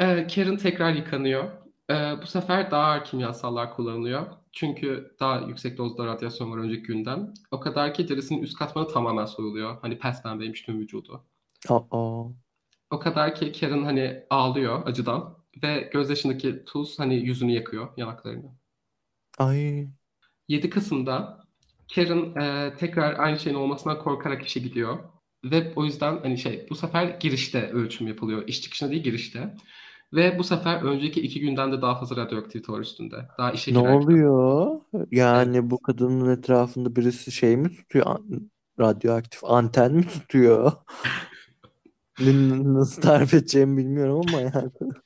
B: Ee, Karen tekrar yıkanıyor. Ee, bu sefer daha ağır kimyasallar kullanılıyor. Çünkü daha yüksek dozda radyasyon var önceki günden. O kadar ki derisinin üst katmanı tamamen soyuluyor. Hani pes pembeymiş tüm vücudu.
A: Aa.
B: O kadar ki Karen hani ağlıyor acıdan. Ve gözyaşındaki tuz hani yüzünü yakıyor, yanaklarını.
A: Ay.
B: 7 Kasım'da Karen e, tekrar aynı şeyin olmasından korkarak işe gidiyor. Ve o yüzden hani şey bu sefer girişte ölçüm yapılıyor. İş çıkışında değil girişte. Ve bu sefer önceki iki günden de daha fazla radyoaktivite var üstünde. Daha işe
A: Ne
B: girerken.
A: oluyor? Yani bu kadının etrafında birisi şey mi tutuyor? An- Radyoaktif anten mi tutuyor? N- Nasıl tarif edeceğimi bilmiyorum ama yani.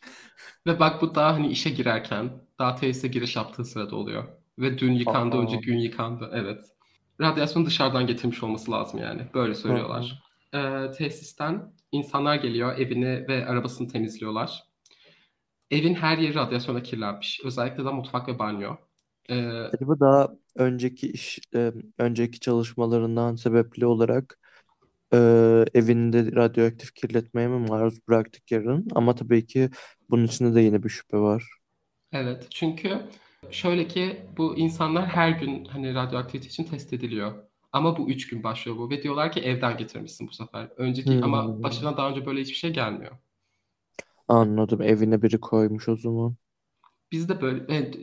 B: Ve bak bu daha hani işe girerken, daha tesise giriş yaptığı sırada oluyor. Ve dün yıkandı,
A: Aa.
B: önceki gün yıkandı. Evet. Radyasyonu dışarıdan getirmiş olması lazım yani. Böyle söylüyorlar. Ee, tesisten insanlar geliyor, evini ve arabasını temizliyorlar. Evin her yeri radyasyona kirlenmiş. Özellikle de mutfak ve banyo. Ee,
A: Acaba daha önceki iş, e, önceki çalışmalarından sebepli olarak e, evinde radyoaktif kirletmeye mi maruz bıraktık yarın? Ama tabii ki bunun içinde de yine bir şüphe var.
B: Evet, çünkü şöyle ki bu insanlar her gün hani radyoaktivite için test ediliyor. Ama bu üç gün başlıyor bu ve diyorlar ki evden getirmişsin bu sefer. Önceki ama
A: Hmm.
B: başına daha önce böyle hiçbir şey gelmiyor.
A: Anladım. Evine biri koymuş o zaman.
B: Biz de böyle en,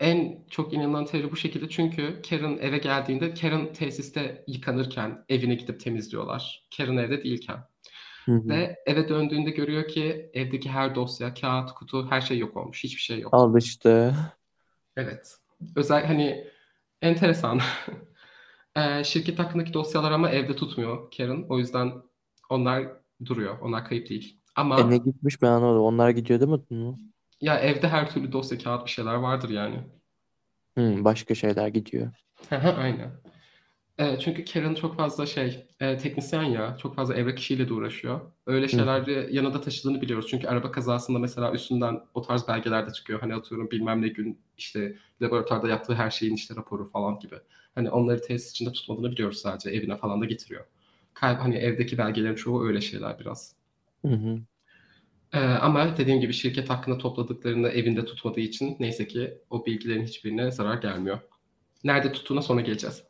B: en çok inanılan teori bu şekilde çünkü Karen eve geldiğinde Karen tesiste yıkanırken evine gidip temizliyorlar. Karen evde değilken.
A: Hı hı.
B: Ve eve döndüğünde görüyor ki evdeki her dosya, kağıt, kutu her şey yok olmuş. Hiçbir şey yok.
A: Al işte.
B: Evet. Özel hani enteresan. Ee, şirket hakkındaki dosyalar ama evde tutmuyor Karen. O yüzden onlar duruyor. Onlar kayıp değil. Ama
A: E ne gitmiş ben anlamadım. Onlar gidiyor demedin mi?
B: ya evde her türlü dosya, kağıt bir şeyler vardır yani.
A: Hı, başka şeyler gidiyor.
B: Hı hı, Aynen. Ee, çünkü Karen çok fazla şey, e, teknisyen ya, çok fazla evrak işiyle de uğraşıyor. Öyle şeyleri yanında taşıdığını biliyoruz. Çünkü araba kazasında mesela üstünden o tarz belgeler de çıkıyor. Hani atıyorum bilmem ne gün işte laboratuvarda yaptığı her şeyin işte raporu falan gibi. Hani onları tesis içinde tutmadığını biliyoruz sadece. Evine falan da getiriyor. Kayb hani evdeki belgelerin çoğu öyle şeyler biraz.
A: Hı hı.
B: Ee, ama dediğim gibi şirket hakkında topladıklarını evinde tutmadığı için neyse ki o bilgilerin hiçbirine zarar gelmiyor. Nerede tuttuğuna sonra geleceğiz.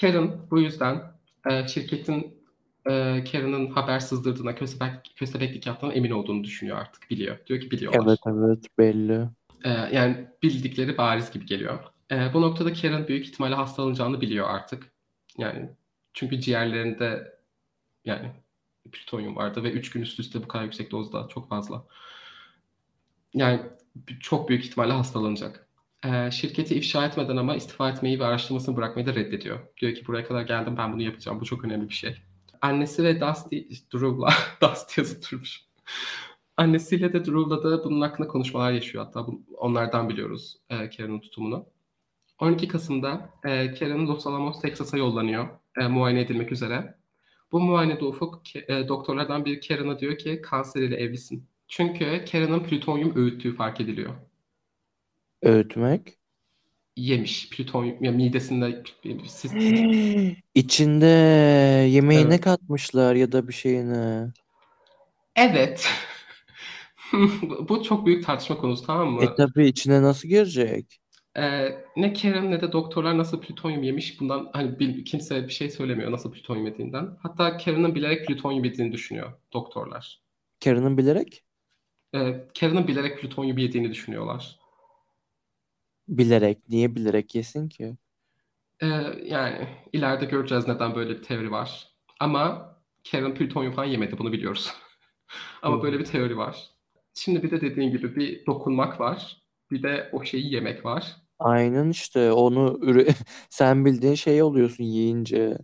B: Karen bu yüzden e, şirketin e, Karen'ın haber sızdırdığına, köstebek, köstebeklik yaptığına emin olduğunu düşünüyor artık. Biliyor. Diyor ki biliyorlar.
A: Evet evet belli.
B: E, yani bildikleri bariz gibi geliyor. E, bu noktada Karen büyük ihtimalle hastalanacağını biliyor artık. Yani çünkü ciğerlerinde yani plütonyum vardı ve 3 gün üst üste bu kadar yüksek dozda çok fazla. Yani çok büyük ihtimalle hastalanacak. Ee, şirketi ifşa etmeden ama istifa etmeyi ve araştırmasını bırakmayı da reddediyor. Diyor ki buraya kadar geldim ben bunu yapacağım. Bu çok önemli bir şey. Annesi ve Dusty, Drew'la, Dusty yazıp durmuş. Annesiyle de Drew'la da bunun hakkında konuşmalar yaşıyor. Hatta bu, onlardan biliyoruz e, Karen'ın tutumunu. 12 Kasım'da e, Karen Los Alamos, Texas'a yollanıyor e, muayene edilmek üzere. Bu muayenede Ufuk e, doktorlardan biri Karen'a diyor ki kanser ile evlisin. Çünkü Karen'ın plütonyum öğüttüğü fark ediliyor.
A: Öğütmek.
B: Yemiş plütonyum ya midesinde siz,
A: İçinde yemeğine
B: Evet.
A: katmışlar ya da bir şeyine.
B: Evet. Bu çok büyük tartışma konusu tamam mı?
A: E tabii içine nasıl girecek?
B: Ee, ne Karen ne de doktorlar nasıl plütonyum yemiş bundan hani bil- kimse bir şey söylemiyor nasıl plütonyum yediğinden. Hatta Karen'ın bilerek plütonyum yediğini düşünüyor doktorlar.
A: Karen'ın bilerek?
B: E, Karen'ın bilerek plütonyum yediğini düşünüyorlar.
A: Bilerek. Niye bilerek yesin ki?
B: E, yani ileride göreceğiz neden böyle bir teori var. Ama Karen plütonyum falan yemedi bunu biliyoruz. Ama böyle bir teori var. Şimdi bir de dediğin gibi bir dokunmak var. Bir de o şeyi yemek var.
A: Aynen işte onu üre sen bildiğin şey oluyorsun yiyince.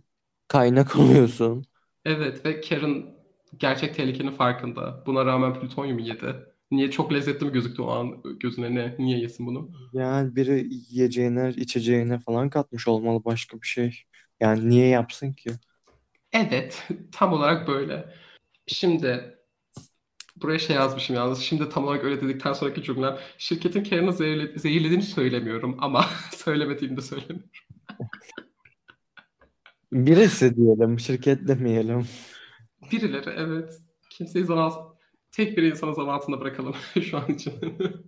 A: Kaynak oluyorsun.
B: Evet ve Karen gerçek tehlikenin farkında. Buna rağmen plütonyum yedi. Niye çok lezzetli mi gözüktü o an gözüne ne? Niye yesin bunu?
A: Yani biri yiyeceğine, içeceğine falan katmış olmalı başka bir şey. Yani niye yapsın ki?
B: Evet, tam olarak böyle. Şimdi buraya şey yazmışım yalnız. Şimdi tam olarak öyle dedikten sonraki cümlem. Şirketin Karen'ı zehirle- zehirlediğini söylemiyorum ama söylemediğini de söylemiyorum.
A: Birisi diyelim, şirket demeyelim.
B: Birileri evet. Kimseyi zan tek bir insanı zan altında bırakalım şu an için.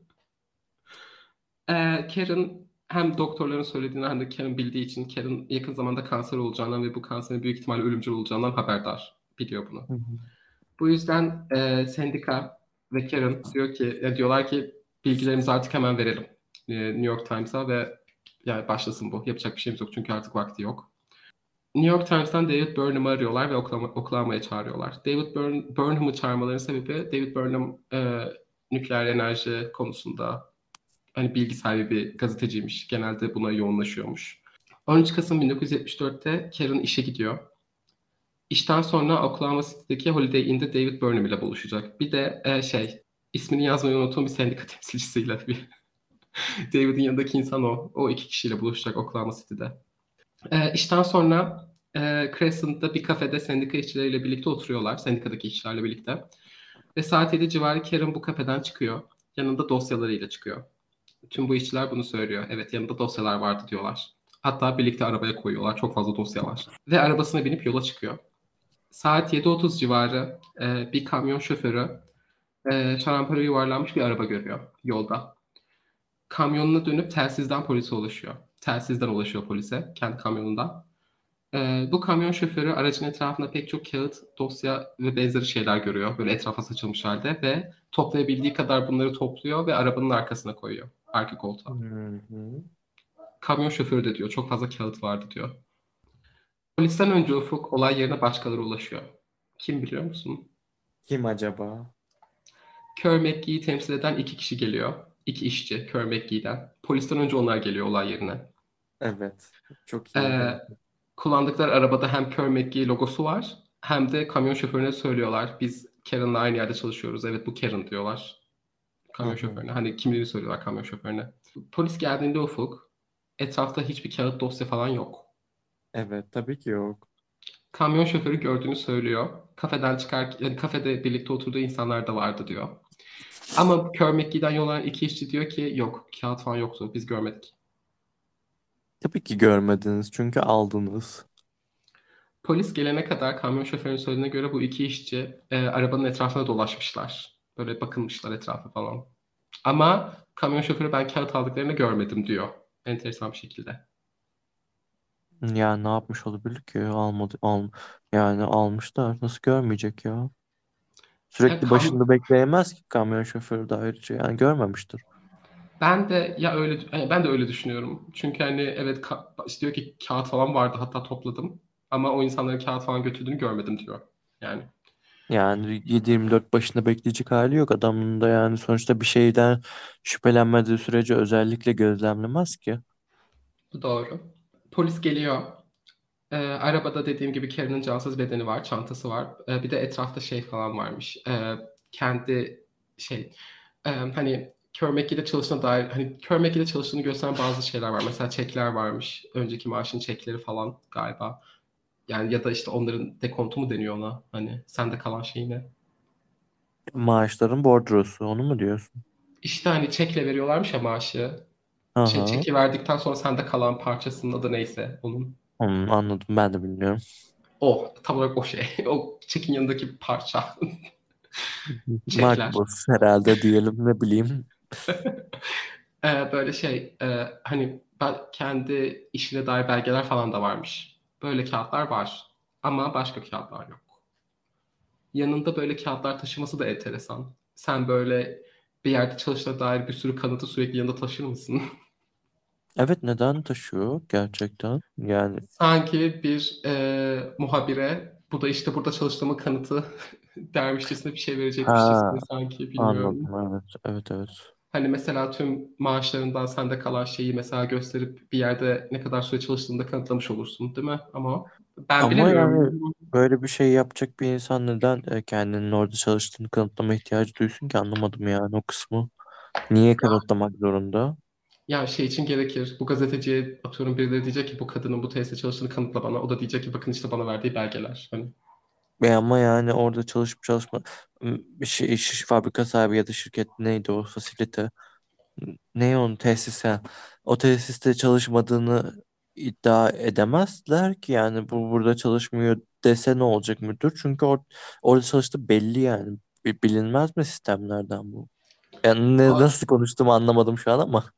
B: Ee, Karen hem doktorların söylediğini hem de Karen bildiği için Karen yakın zamanda kanser olacağından ve bu kanserin büyük ihtimalle ölümcül olacağından haberdar. Biliyor bunu.
A: Hı hı.
B: Bu yüzden e, sendika ve Karen diyor ki ya diyorlar ki bilgilerimizi artık hemen verelim e, New York Times'a ve yani başlasın bu. Yapacak bir şeyimiz yok çünkü artık vakti yok. New York Times'tan David Burnham'ı arıyorlar ve Oklahoma, Oklahoma'ya çağırıyorlar. David Burn, Burnham'ı çağırmalarının sebebi David Burnham e, nükleer enerji konusunda hani bilgi sahibi bir gazeteciymiş. Genelde buna yoğunlaşıyormuş. 13 Kasım 1974'te Karen işe gidiyor. İşten sonra Oklahoma City'deki Holiday Inn'de David Burnham ile buluşacak. Bir de e, şey, ismini yazmayı unuttuğum bir sendika temsilcisiyle bir David'in yanındaki insan o. O iki kişiyle buluşacak Oklahoma City'de. E, işten sonra e, Crescent'da bir kafede sendika işçileriyle birlikte oturuyorlar. Sendikadaki işçilerle birlikte. Ve saat 7 civarı Karen bu kafeden çıkıyor. Yanında dosyalarıyla çıkıyor. Tüm bu işçiler bunu söylüyor. Evet yanında dosyalar vardı diyorlar. Hatta birlikte arabaya koyuyorlar. Çok fazla dosya var. Ve arabasına binip yola çıkıyor. Saat 7.30 civarı e, bir kamyon şoförü e, şarampole yuvarlanmış bir araba görüyor yolda. Kamyonuna dönüp telsizden polise ulaşıyor. Telsizden ulaşıyor polise kendi kamyonundan. E, bu kamyon şoförü aracın etrafında pek çok kağıt, dosya ve benzeri şeyler görüyor. Böyle etrafa saçılmış halde ve toplayabildiği kadar bunları topluyor ve arabanın arkasına koyuyor. Arka koltuğa.
A: Hı hı.
B: Kamyon şoförü de diyor çok fazla kağıt vardı diyor. Polisten önce Ufuk olay yerine başkaları ulaşıyor. Kim biliyor musun?
A: Kim acaba?
B: Kör McGee'yi temsil eden iki kişi geliyor. İki işçi Kör McGee'den. Polisten önce onlar geliyor olay yerine.
A: Evet. Çok iyi.
B: Ee, kullandıkları arabada hem Kör McGee logosu var hem de kamyon şoförüne söylüyorlar. Biz Karen'la aynı yerde çalışıyoruz. Evet bu Karen diyorlar. Kamyon
A: Hı hı.
B: şoförüne. Hani kimliğini söylüyorlar kamyon şoförüne. Polis geldiğinde Ufuk etrafta hiçbir kağıt dosya falan yok.
A: Evet, tabii ki yok.
B: Kamyon şoförü gördüğünü söylüyor. Kafeden çıkar, yani kafede birlikte oturduğu insanlar da vardı diyor. Ama Kör McGee'den yol alan iki işçi diyor ki yok kağıt falan yoktu biz görmedik.
A: Tabii ki görmediniz çünkü aldınız.
B: Polis gelene kadar kamyon şoförünün söylediğine göre bu iki işçi e, arabanın etrafına dolaşmışlar. Böyle bakınmışlar etrafa falan. Ama kamyon şoförü ben kağıt aldıklarını görmedim diyor. Enteresan bir şekilde.
A: Ya ne yapmış olabilir ki? Almadı, al, yani almışlar. Nasıl görmeyecek ya?
B: Ya
A: Sürekli
B: kam-
A: başında bekleyemez ki kamyon şoförü de ayrıca. Yani görmemiştir.
B: Ben de ya öyle yani ben de öyle düşünüyorum. Çünkü hani evet ka- işte diyor ki kağıt falan vardı hatta topladım. Ama o insanların kağıt falan götürdüğünü görmedim diyor. Yani
A: Yani 7-24 başında bekleyecek hali yok. Adamın da yani sonuçta bir şeyden şüphelenmediği sürece özellikle gözlemlemez ki.
B: bu doğru. Polis geliyor. Ee, arabada dediğim gibi Karen'ın cansız bedeni var, çantası var. Ee, bir de etrafta şey falan varmış. Ee, kendi şey e, hani Kör McGee'de çalıştığına dair hani Kör McGee'de çalıştığını gösteren bazı şeyler var. Mesela çekler varmış. Önceki maaşın çekleri falan galiba. Yani ya da işte onların dekontu mu deniyor ona? Hani sende kalan şey ne?
A: Maaşların bordrosu onu mu diyorsun?
B: İşte hani çekle veriyorlarmış ya maaşı.
A: Aha.
B: çeki verdikten sonra sende kalan parçasının adı neyse onun.
A: Hmm, anladım ben de bilmiyorum.
B: O tam olarak o şey. O çekin yanındaki parça.
A: Makbuz herhalde diyelim ne bileyim.
B: Ee, böyle şey e, hani ben, kendi işine dair belgeler falan da varmış. Böyle kağıtlar var. Ama başka kağıtlar yok. Yanında böyle kağıtlar taşıması da enteresan. sen böyle bir yerde çalıştığına dair bir sürü kanıtı sürekli yanında taşır mısın?
A: Evet neden taşıyor gerçekten? Yani
B: Sanki bir e, muhabire bu da işte burada çalıştığımın kanıtı dermişçesine bir şey verecekmişçesine
A: ha
B: sanki bilmiyorum.
A: anladım evet evet evet.
B: Hani mesela tüm maaşlarından sende kalan şeyi mesela gösterip bir yerde ne kadar süre çalıştığını da kanıtlamış olursun değil mi? Ama ben
A: Ama
B: bilemiyorum.
A: yani böyle bir şey yapacak bir insan neden e, kendinin orada çalıştığını kanıtlama ihtiyacı duysun ki anlamadım yani o kısmı. Niye kanıtlamak zorunda?
B: Ya şey için gerekir. Bu gazeteciye atıyorum birileri diyecek ki bu kadının bu tesiste çalıştığını kanıtla bana. O da diyecek ki bakın işte bana verdiği belgeler. Hani
A: E ama yani orada çalışıp çalışma bir şey iş fabrika sahibi ya da şirket neydi o fasilite ne onun tesis yani. O tesiste çalışmadığını iddia edemezler ki yani bu burada çalışmıyor dese ne olacak müdür? Çünkü or orada çalıştığı belli yani. Bi- Bilinmez mi sistemlerden bu? Yani ne, nasıl konuştuğumu anlamadım şu an ama.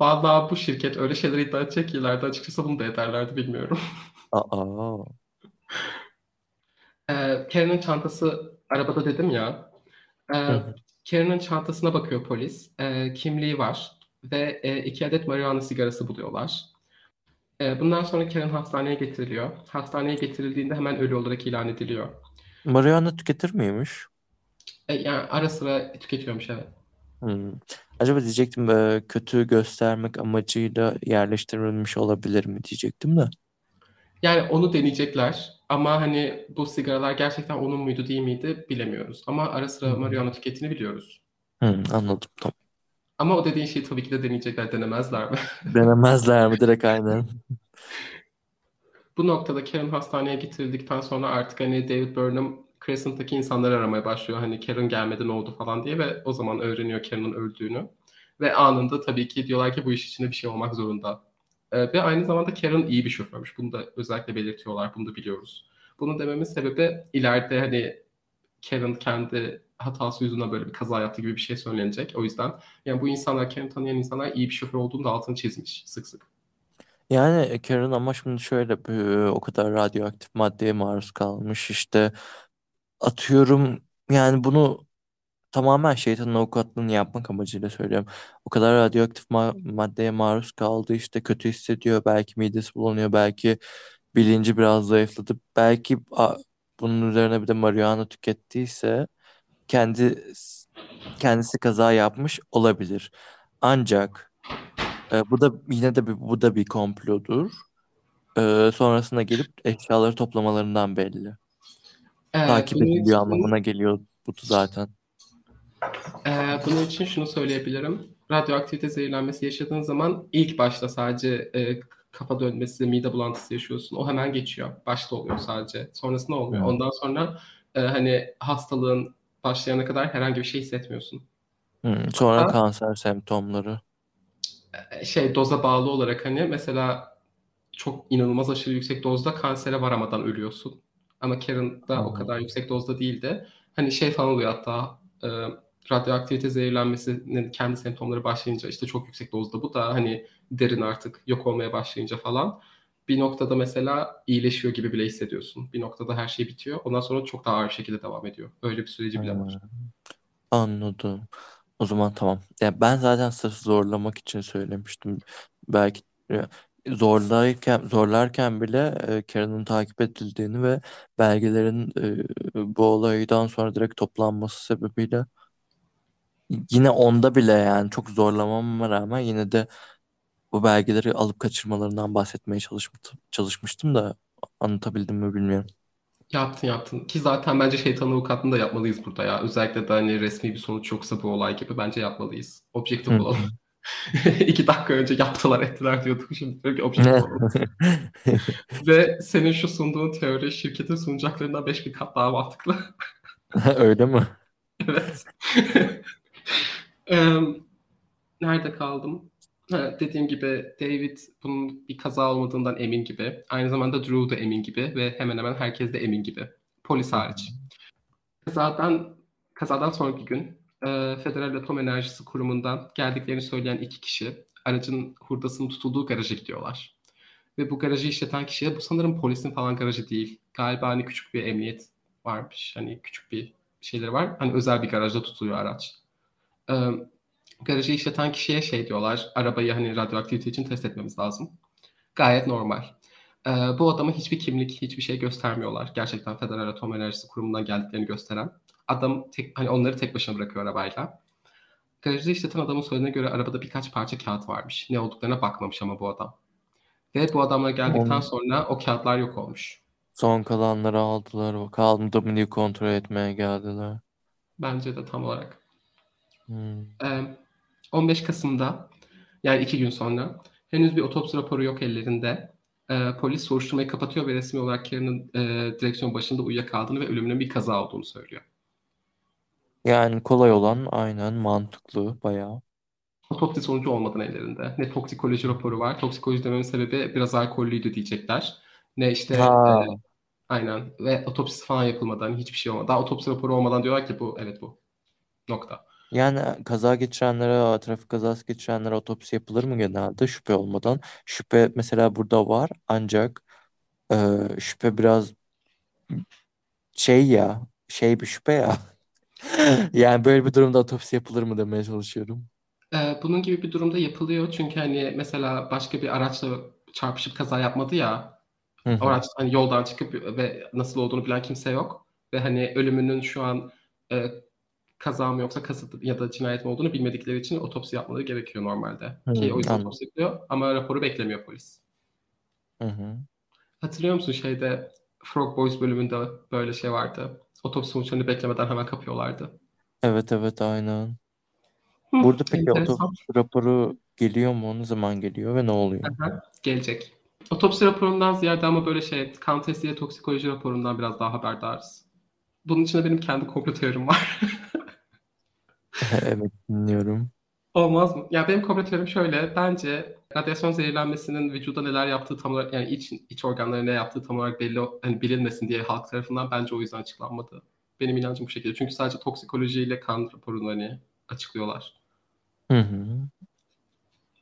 B: Vallahi bu şirket öyle şeyler iddia edecek ki ileride açıkçası bunu da ederlerdi bilmiyorum.
A: Aa.
B: Ee, Karen'ın çantası arabada dedim ya. Ee,
A: hı.
B: Karen'ın çantasına bakıyor polis. Ee, kimliği var ve e, iki adet marijuana sigarası buluyorlar. Ee, bundan sonra Karen hastaneye getiriliyor. Hastaneye getirildiğinde hemen ölü olarak ilan ediliyor.
A: Marijuana tüketir miymiş?
B: E, yani ara sıra tüketiyormuş evet.
A: Hmm. Acaba diyecektim kötü göstermek amacıyla yerleştirilmiş olabilir mi diyecektim de.
B: Yani onu deneyecekler ama hani bu sigaralar gerçekten onun muydu değil miydi bilemiyoruz. Ama ara
A: Hı
B: sıra
A: hı.
B: marijuana tükettiğini biliyoruz.
A: Hmm, anladım tamam.
B: Ama o dediğin şeyi tabii ki de deneyecekler, denemezler mi?
A: Denemezler mi direkt aynen.
B: Bu noktada Karen hastaneye getirildikten sonra artık hani David Burnham Crescent'taki insanları aramaya başlıyor. Hani Karen gelmedi ne oldu falan diye ve o zaman öğreniyor Karen'ın öldüğünü. Ve anında tabii ki diyorlar ki bu iş içinde bir şey olmak zorunda. Ee, ve aynı zamanda Karen iyi bir şoförmüş. Bunu da özellikle belirtiyorlar. Bunu da biliyoruz. Bunu dememin sebebi ileride hani Karen kendi hatası yüzünden böyle bir kaza yaptı gibi bir şey söylenecek. O yüzden yani bu insanlar, Karen'ı tanıyan insanlar iyi bir şoför olduğunu da altını çizmiş sık sık.
A: Yani Karen ama şimdi şöyle e, o kadar radyoaktif maddeye maruz kalmış işte atıyorum yani bunu tamamen şeytanın avukatlığını yapmak amacıyla söylüyorum. O kadar radyoaktif ma- maddeye maruz kaldı işte kötü hissediyor belki midesi bulanıyor belki bilinci biraz zayıfladı belki a, bunun üzerine bir de marijuana tükettiyse kendi kendisi kaza yapmış olabilir. Ancak e, bu da yine de bir, bu da bir komplodur. E, sonrasında gelip eşyaları toplamalarından belli.
B: Ee,
A: Takip
B: bunun
A: ediliyor
B: için
A: anlamına geliyor bu zaten.
B: Ee, bunun için şunu söyleyebilirim. Radyoaktivite zehirlenmesi yaşadığın zaman ilk başta sadece e, kafa dönmesi, mide bulantısı yaşıyorsun. O hemen geçiyor. Başta oluyor sadece. Sonrasında olmuyor.
A: Hmm.
B: Ondan sonra e, hani hastalığın başlayana kadar herhangi bir şey hissetmiyorsun.
A: Hmm, Sonra
B: Ha?
A: kanser semptomları.
B: E, Şey doza bağlı olarak hani mesela çok inanılmaz aşırı yüksek dozda kansere varamadan ölüyorsun. Ama Karen'da o
A: Hmm.
B: kadar yüksek dozda değildi. Hani şey falan oluyor hatta e, radyoaktivite zehirlenmesinin kendi semptomları başlayınca işte çok yüksek dozda bu da hani derin artık yok olmaya başlayınca falan bir noktada mesela iyileşiyor gibi bile hissediyorsun. Bir noktada her şey bitiyor. Ondan sonra çok daha ağır bir şekilde devam ediyor. Öyle bir süreci bile var.
A: Anladım. O zaman tamam. Ya ben zaten sırf zorlamak için söylemiştim. Belki zorlarken zorlarken bile e, Karen'ın takip edildiğini ve belgelerin e, bu olaydan sonra direkt toplanması sebebiyle yine onda bile yani çok zorlamama rağmen yine de bu belgeleri alıp kaçırmalarından bahsetmeye çalışmıştım, çalışmıştım da anlatabildim mi bilmiyorum.
B: Yaptın yaptın. Ki zaten bence şeytan avukatlığını da yapmalıyız burada ya. Özellikle de hani resmi bir sonuç yoksa bu olay gibi bence yapmalıyız. Objektif olalım. İki dakika önce yaptılar ettiler diyorduk. Şimdi diyor ki objektif. Ve senin şu sunduğun teori şirketin sunacaklarından 5000 kat daha mantıklı.
A: Öyle mi?
B: Evet. Em, nerede kaldım? Ha, dediğim gibi David bunun bir kaza olmadığından emin gibi. Aynı zamanda Drew da emin gibi ve hemen hemen herkes de emin gibi. Polis hariç. Kazadan, kazadan sonraki gün e, Federal Atom Enerjisi Kurumu'ndan geldiklerini söyleyen iki kişi aracın hurdasının tutulduğu garaja gidiyorlar. Ve bu garajı işleten kişiye bu sanırım polisin falan garajı değil. Galiba hani küçük bir emniyet varmış. Hani küçük bir şeyleri var. Hani özel bir garajda tutuluyor araç. Ee, garajı işleten kişiye şey diyorlar. Arabayı hani radyoaktivite için test etmemiz lazım. Gayet normal. Ee, bu adama hiçbir kimlik, hiçbir şey göstermiyorlar. Gerçekten Federal Atom Enerjisi Kurumu'ndan geldiklerini gösteren. Adam tek, hani onları tek başına bırakıyor arabayla. Garajı işleten adamın söylediğine göre arabada birkaç parça kağıt varmış. Ne olduklarına bakmamış ama bu adam. Ve bu adamlar geldikten sonra o kağıtlar yok olmuş.
A: Son kalanları aldılar. O kaldı diye kontrol etmeye geldiler.
B: Bence de tam olarak.
A: Hmm.
B: Ee, 15 Kasım'da yani iki gün sonra henüz bir otopsi raporu yok ellerinde. Ee, polis soruşturmayı kapatıyor ve resmi olarak Karen'ın e, direksiyon başında uyuyakaldığını ve ölümünün bir kaza olduğunu söylüyor.
A: Yani kolay olan aynen mantıklı bayağı.
B: Otopsi sonucu olmadan ellerinde. Ne toksikoloji raporu var. Toksikoloji dememin sebebi biraz alkollüydü diyecekler. Ne işte
A: Ha.
B: e, aynen ve otopsi falan yapılmadan hiçbir şey olmadan. Daha otopsi raporu olmadan diyorlar ki bu evet bu. Nokta.
A: Yani kaza geçirenlere, trafik kazası geçirenlere otopsi yapılır mı genelde şüphe olmadan? Şüphe mesela burada var ancak e, şüphe biraz şey ya, şey bir şüphe ya. Yani böyle bir durumda otopsi yapılır mı demeye çalışıyorum.
B: Ee, bunun gibi bir durumda yapılıyor çünkü hani mesela başka bir araçla çarpışıp kaza yapmadı ya
A: Hı hı.
B: araç hani yoldan çıkıp ve nasıl olduğunu bilen kimse yok ve hani ölümünün şu an e, kaza mı yoksa kasıtlı ya da cinayet mi olduğunu bilmedikleri için otopsi yapmaları gerekiyor normalde. Ki
A: Hı,
B: o yüzden
A: anladım.
B: otopsi yapılıyor ama raporu beklemiyor polis.
A: Hı hı.
B: Hatırlıyor musun şeyde Frog Boys bölümünde böyle şey vardı. Otopsi sonuçlarını beklemeden hemen kapıyorlardı.
A: Evet evet aynen.
B: Hı,
A: Burada peki
B: enteresan.
A: otopsi raporu geliyor mu? Ne zaman geliyor ve ne oluyor?
B: Aha, gelecek. Otopsi raporundan ziyade ama böyle şey kan testiyle toksikoloji raporundan biraz daha haberdarız. Bunun içinde benim kendi komplo teorim var.
A: Evet dinliyorum.
B: Olmaz mı? Ya benim komplo teorim şöyle. Bence radyasyon zehirlenmesinin vücuda neler yaptığı tam olarak yani iç, iç organlara ne yaptığı tam olarak belli hani bilinmesin diye halk tarafından bence o yüzden açıklanmadı. Benim inancım bu şekilde. Çünkü sadece toksikolojiyle kan raporunu hani açıklıyorlar.
A: Hı hı.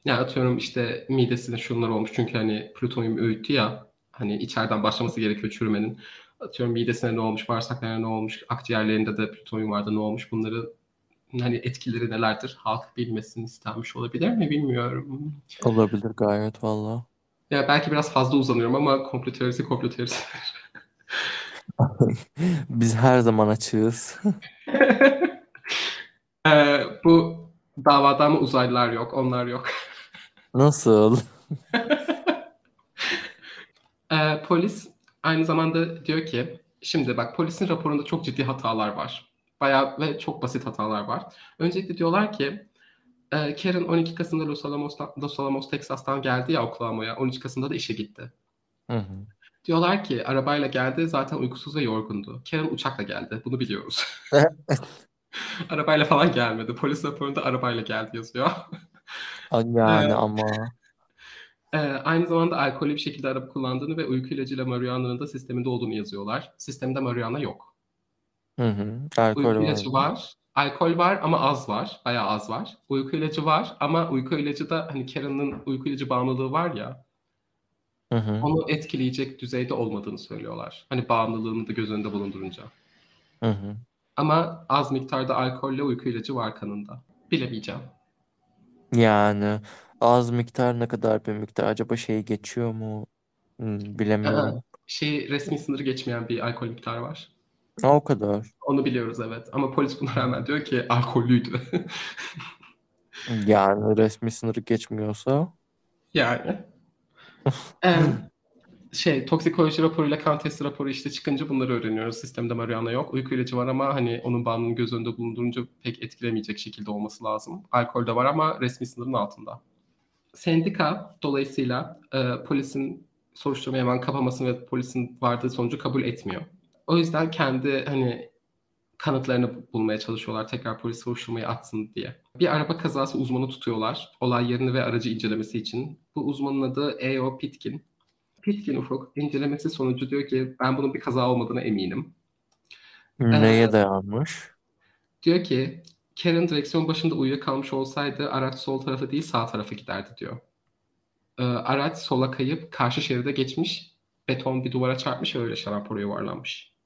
B: Yani atıyorum işte midesinde şunlar olmuş çünkü hani plütonyum öğüttü ya hani içeriden başlaması gerekiyor çürümenin. Atıyorum midesine ne olmuş, bağırsaklarına ne olmuş, akciğerlerinde de plütonyum vardı ne olmuş bunları hani etkileri nelerdir halk bilmesini istenmiş olabilir mi bilmiyorum.
A: Olabilir gayet valla.
B: Ya belki biraz fazla uzanıyorum ama komplo teorisi komplo teorisi.
A: Biz her zaman açığız.
B: Ee, bu davada ama uzaylılar yok, onlar yok.
A: Nasıl?
B: Ee, polis aynı zamanda diyor ki şimdi bak polisin raporunda çok ciddi hatalar var. Bayağı ve çok basit hatalar var. Öncelikle diyorlar ki e, Karen 12 Kasım'da Los Alamos, Los Alamos, Texas'tan geldi ya Oklahoma'ya. 13 Kasım'da da işe gitti.
A: Hı hı.
B: Diyorlar ki arabayla geldi zaten uykusuz ve yorgundu. Karen uçakla geldi. Bunu biliyoruz. arabayla falan gelmedi. Polis raporunda arabayla geldi yazıyor.
A: Yani ama
B: Ee, aynı zamanda alkollü bir şekilde araba kullandığını ve uyku ilacıyla marihuana'nın da sisteminde olduğunu yazıyorlar. Sistemde marihuana yok.
A: Hı hı. Alkol
B: Uyku
A: var.
B: ilacı var. Alkol var ama az var. Bayağı az var. Uyku ilacı var ama uyku ilacı da hani Karen'ın uyku ilacı bağımlılığı var ya
A: Hı hı.
B: onu etkileyecek düzeyde olmadığını söylüyorlar. Hani bağımlılığını da göz önünde bulundurunca.
A: Hı hı.
B: Ama az miktarda alkolle uyku ilacı var kanında. Bilemeyeceğim.
A: Yani az miktar ne kadar bir miktar acaba şey geçiyor mu? Hmm,
B: Ee,
A: bilemiyorum.
B: şey resmi sınırı geçmeyen bir alkol miktarı var.
A: Ha, o kadar.
B: Onu biliyoruz evet. Ama polis buna rağmen diyor ki alkollüydü.
A: Yani resmi sınırı geçmiyorsa
B: yani. Ee, şey toksikoloji raporuyla kan testi raporu işte çıkınca bunları öğreniyoruz. Sistemde marihuana yok. Uyku ilacı var ama hani onun bağımlılığını göz önünde bulundurunca pek etkilemeyecek şekilde olması lazım. Alkol de var ama resmi sınırın altında. Sendika dolayısıyla e, polisin soruşturmayı hemen kapamasını ve polisin vardığı sonucu kabul etmiyor. O yüzden kendi hani kanıtlarını bulmaya çalışıyorlar tekrar polis soruşturmayı atsın diye. Bir araba kazası uzmanı tutuyorlar olay yerini ve aracı incelemesi için. Bu uzmanın adı E.O. Pitkin. Pitkin Ufuk incelemesi sonucu diyor ki ben bunun bir kaza olmadığına eminim.
A: neye dayanmış?
B: Diyor ki Karen direksiyon başında uyuyakalmış olsaydı araç sol tarafa değil sağ tarafa giderdi diyor. Ee, araç sola kayıp karşı şeride geçmiş beton bir duvara çarpmış ve öyle şarampora yuvarlanmış.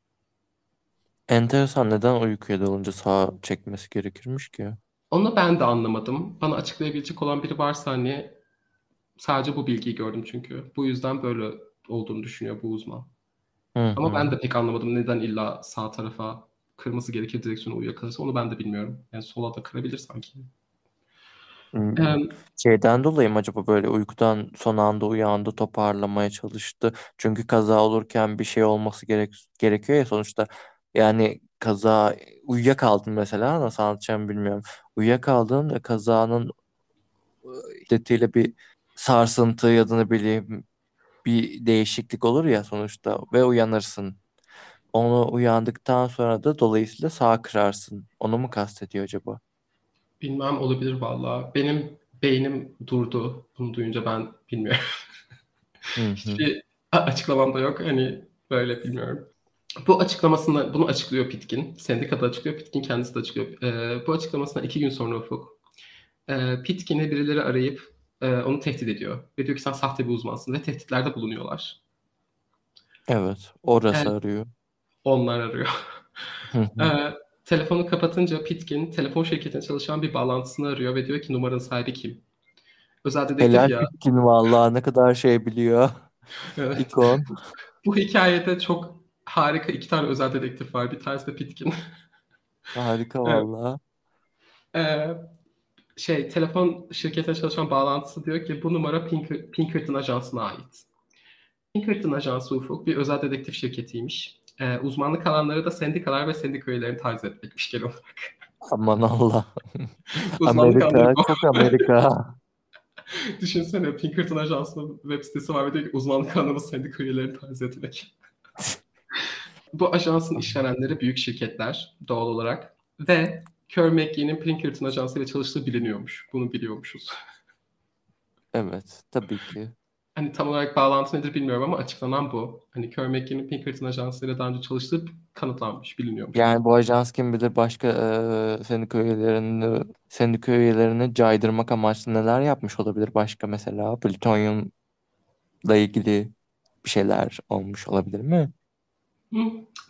A: Enteresan neden uykuya dalınca sağa çekmesi gerekirmiş ki?
B: Onu ben de anlamadım. Bana açıklayabilecek olan biri varsa hani sadece bu bilgiyi gördüm çünkü. Bu yüzden böyle olduğunu düşünüyor bu uzman.
A: Hı
B: Ama
A: hı.
B: ben de pek anlamadım neden illa sağ tarafa kırması gerekir direksiyonu uyuyakalırsa onu ben de bilmiyorum. Yani sola da kırabilir sanki.
A: Hmm,
B: Ee,
A: Şeyden dolayı mı acaba böyle uykudan son anda uyandı toparlamaya çalıştı? Çünkü kaza olurken bir şey olması gerek gerekiyor ya sonuçta. Yani kaza uyuyakaldın mesela nasıl anlatacağımı bilmiyorum. Uyuyakaldın ve kazanın şiddetiyle bir sarsıntı ya da ne bileyim bir değişiklik olur ya sonuçta ve uyanırsın. Onu uyandıktan sonra da dolayısıyla sağa kırarsın. Onu mu kastediyor acaba?
B: bilmem olabilir valla. Benim beynim durdu. Bunu duyunca ben bilmiyorum. Hiçbir açıklamam da yok. Hani böyle bilmiyorum. Bu açıklamasında bunu açıklıyor Pitkin. Sendikada açıklıyor. Pitkin kendisi de açıklıyor. Ee, bu açıklamasından iki gün sonra Ufuk. E, Pitkin'i birileri arayıp e, onu tehdit ediyor. Ve diyor ki sen sahte bir uzmansın ve tehditlerde bulunuyorlar.
A: Evet, orası
B: Yani
A: arıyor.
B: onlar arıyor. E, telefonu kapatınca Pitkin telefon şirketine çalışan bir bağlantısını arıyor ve diyor ki numaranın sahibi kim? Özel dedektif
A: Helal
B: ya.
A: Pitkin vallahi ne kadar şey biliyor.
B: Evet.
A: İkon.
B: Bu hikayede çok harika iki tane özel dedektif var. Bir tanesi de Pitkin.
A: Harika
B: Evet.
A: vallahi.
B: E, şey telefon şirketine çalışan bağlantısı diyor ki bu numara Pink- Pinkerton ajansına ait. Pinkerton Ajansı Ufuk bir özel dedektif şirketiymiş. Ee, uzmanlık alanları da sendikalar ve sendika üyelerini taciz etmekmiş genel olarak.
A: Aman Allah.
B: Alanları
A: Amerika, çok Amerika.
B: Düşünsene Pinkerton Ajansı'nın web sitesi var ve diyor ki uzmanlık alanımız sendika üyelerini taciz etmek. bu ajansın işverenleri büyük şirketler doğal olarak ve Kerr McGee'nin Pinkerton Ajansı ile çalıştığı biliniyormuş. Bunu biliyormuşuz.
A: Evet, tabii ki.
B: Hani tam olarak bağlantı nedir bilmiyorum ama açıklanan bu. Hani Kerr McGee'nin Pinkerton Ajansı ile daha önce çalıştığı kanıtlanmış, biliniyormuş.
A: Yani bu ajans kim bilir başka e, sendika üyelerini sendika üyelerini caydırmak amaçlı neler yapmış olabilir başka mesela plütonyumla ilgili bir şeyler olmuş olabilir mi?
B: Hı,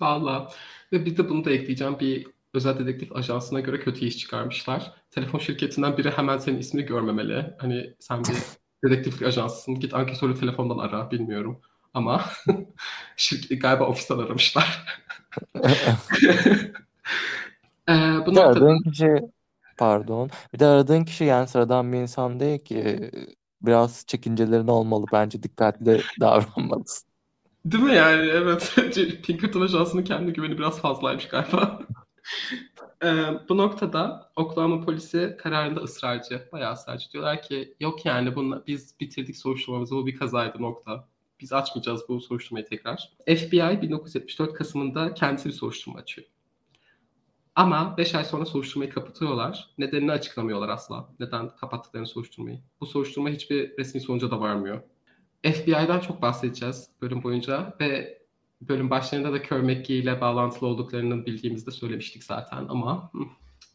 B: Valla. Ve bir de bunu da ekleyeceğim. Bir özel dedektif ajansına göre kötü iş çıkarmışlar. Telefon şirketinden biri hemen senin ismini görmemeli. Hani sen bir dedektiflik ajansısın. Git ankesörü telefondan ara. Bilmiyorum. Ama şirket, galiba ofisten aramışlar. Ee, bu
A: Bir de aradığın kişi pardon. Bir de aradığın kişi yani sıradan bir insan değil ki. Biraz çekincelerin olmalı. Bence dikkatli davranmalısın.
B: Değil mi yani? Evet. Pinkerton ajansının kendi güveni biraz fazlaymış galiba. Ee, bu noktada Oklahoma polisi kararında ısrarcı, bayağı ısrarcı. Diyorlar ki yok yani bununla, biz bitirdik soruşturmamızı, bu bir kazaydı nokta. Biz açmayacağız bu soruşturmayı tekrar. FBI 1974 Kasım'ında kendisi bir soruşturma açıyor. Ama 5 ay sonra soruşturmayı kapatıyorlar. Nedenini açıklamıyorlar asla. Neden kapattıklarını soruşturmayı. Bu soruşturma hiçbir resmi sonuca da varmıyor. FBI'dan çok bahsedeceğiz bölüm boyunca ve bölüm başlarında da McGee ile bağlantılı olduklarını bildiğimizde söylemiştik zaten ama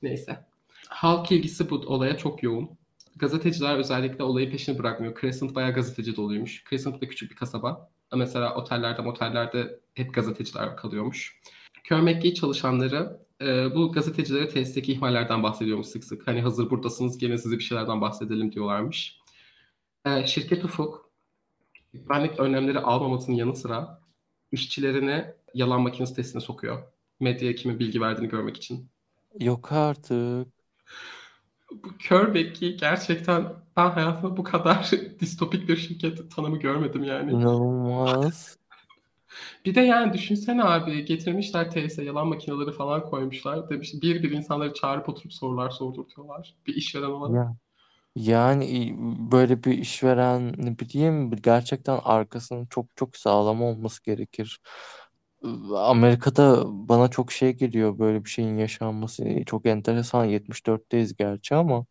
B: neyse. Halk ilgisi bu olaya çok yoğun. Gazeteciler özellikle olayı peşini bırakmıyor. Crescent bayağı gazeteci doluymuş. Crescent da küçük bir kasaba. Mesela otellerde motellerde hep gazeteciler kalıyormuş. McGee çalışanları e, bu gazetecilere tesisteki ihmallerden bahsediyormuş sık sık. Hani hazır buradasınız gelin size bir şeylerden bahsedelim diyorlarmış. E, şirket Ufuk güvenlik önlemleri almamasının yanı sıra işçilerini yalan makinesi testine sokuyor. Medyaya kimin bilgi verdiğini görmek için.
A: Yok artık.
B: Bu McGee gerçekten ben hayatımda bu kadar distopik bir şirket tanımı görmedim yani.
A: İnanılmaz.
B: Bir de yani düşünsene abi getirmişler TS yalan makineleri falan koymuşlar. Demiş bir bir insanları çağırıp oturup sorular sordurtuyorlar. Bir işveren olarak.
A: Ya, yani böyle bir işveren ne bileyim gerçekten arkasının çok çok sağlam olması gerekir. Amerika'da bana çok şey geliyor böyle bir şeyin yaşanması. Çok enteresan. 74'teyiz gerçi ama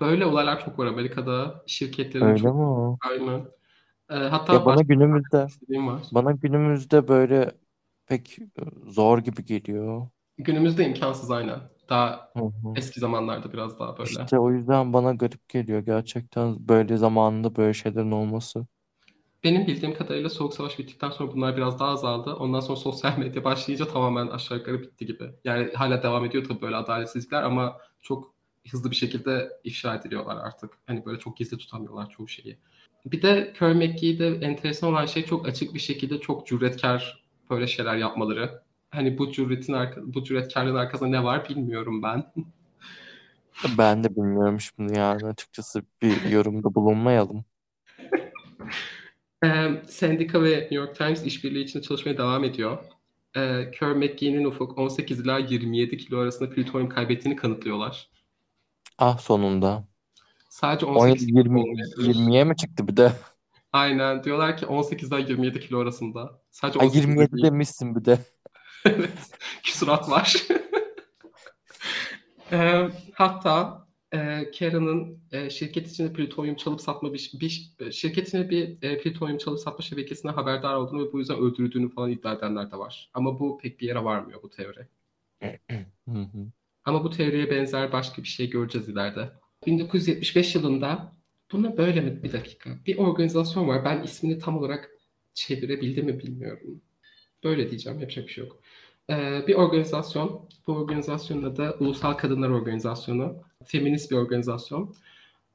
B: Böyle olaylar çok var Amerika'da. Şirketlerin
A: öyle
B: çok
A: mi?
B: aynen. Ee, hatta
A: Ya bana günümüzde
B: istediğim var.
A: bana günümüzde böyle pek zor gibi geliyor.
B: Günümüzde imkansız aynen. Daha
A: Hı hı.
B: eski zamanlarda biraz daha böyle.
A: İşte o yüzden bana garip geliyor gerçekten böyle zamanında böyle şeylerin olması.
B: Benim bildiğim kadarıyla Soğuk Savaş bittikten sonra bunlar biraz daha azaldı. Ondan sonra sosyal medya başlayınca tamamen aşağı yukarı bitti gibi. Yani hala devam ediyor tabii böyle adaletsizlikler ama çok hızlı bir şekilde ifşa ediliyorlar artık. Hani böyle çok gizli tutamıyorlar çoğu şeyi. Bir de Curry McGee'de enteresan olan şey çok açık bir şekilde çok cüretkar böyle şeyler yapmaları. Hani bu cüretin arka, bu cüretkarlığın arkasında ne var bilmiyorum ben.
A: Ben de bilmiyorum şimdi yani açıkçası bir yorumda bulunmayalım.
B: Ee, Sendika ve New York Times işbirliği içinde çalışmaya devam ediyor. Ee, Kerr McGee'nin ufuk 18 ila 27 kilo arasında plütonyum kaybettiğini kanıtlıyorlar.
A: Ah sonunda.
B: Sadece
A: 17
B: 18 kilo
A: 20
B: olmayabilir.
A: 20'ye mi çıktı bir de?
B: Aynen diyorlar ki 18 ila 27 kilo arasında. Sadece
A: Ay
B: 18
A: 27
B: değil.
A: demişsin bir de.
B: evet. Küsurat var. Ee, hatta e, Karen'ın e, şirket içinde plütonyum çalıp satma bir, bir şirket içinde bir e, plütonyum çalıp satma şebekesine haberdar olduğunu ve bu yüzden öldürüldüğünü falan iddia edenler de var. Ama bu pek bir yere varmıyor bu teori. Ama bu teoriye benzer başka bir şey göreceğiz ileride. 1975 yılında buna böyle mi? Bir dakika. Bir organizasyon var. Ben ismini tam olarak çevirebildim mi bilmiyorum. Böyle diyeceğim. Yapacak bir şey yok. Ee, bir organizasyon. Bu organizasyonun adı Ulusal Kadınlar Organizasyonu. Feminist bir organizasyon.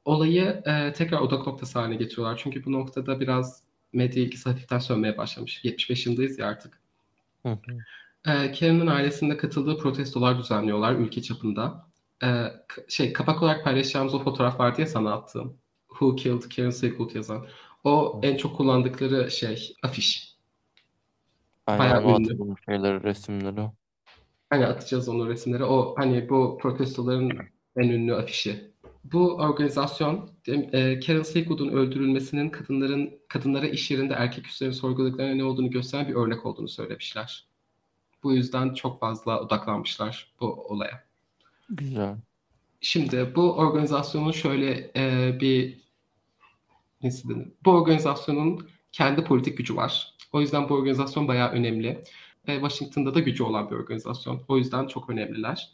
B: Olayı e, tekrar odak noktası haline getiriyorlar. Çünkü bu noktada biraz medya ilgisi hafiften sönmeye başlamış. 75 yılındayız ya artık.
A: Hı hı.
B: Ee, Karen'ın ailesinde katıldığı protestolar düzenliyorlar ülke çapında. K- şey kapak olarak paylaşacağımız o fotoğraf vardı ya sana attığım. Who Killed Karen Silkwood yazan. O en çok kullandıkları şey afiş.
A: Aynen
B: Bayağı ünlü.
A: şeyleri, resimleri.
B: Hani atacağız onu resimleri. O hani bu protestoların en ünlü afişi. Bu organizasyon e, Karen Silkwood'un öldürülmesinin kadınların kadınlara iş yerinde erkek üstlerini sorguladıklarına ne olduğunu gösteren bir örnek olduğunu söylemişler. Bu yüzden çok fazla odaklanmışlar bu olaya.
A: Güzel.
B: Şimdi bu organizasyonun şöyle e, bir nasıl denir? Bu organizasyonun kendi politik gücü var. O yüzden bu organizasyon bayağı önemli. Ve Washington'da da gücü olan bir organizasyon. O yüzden çok önemliler.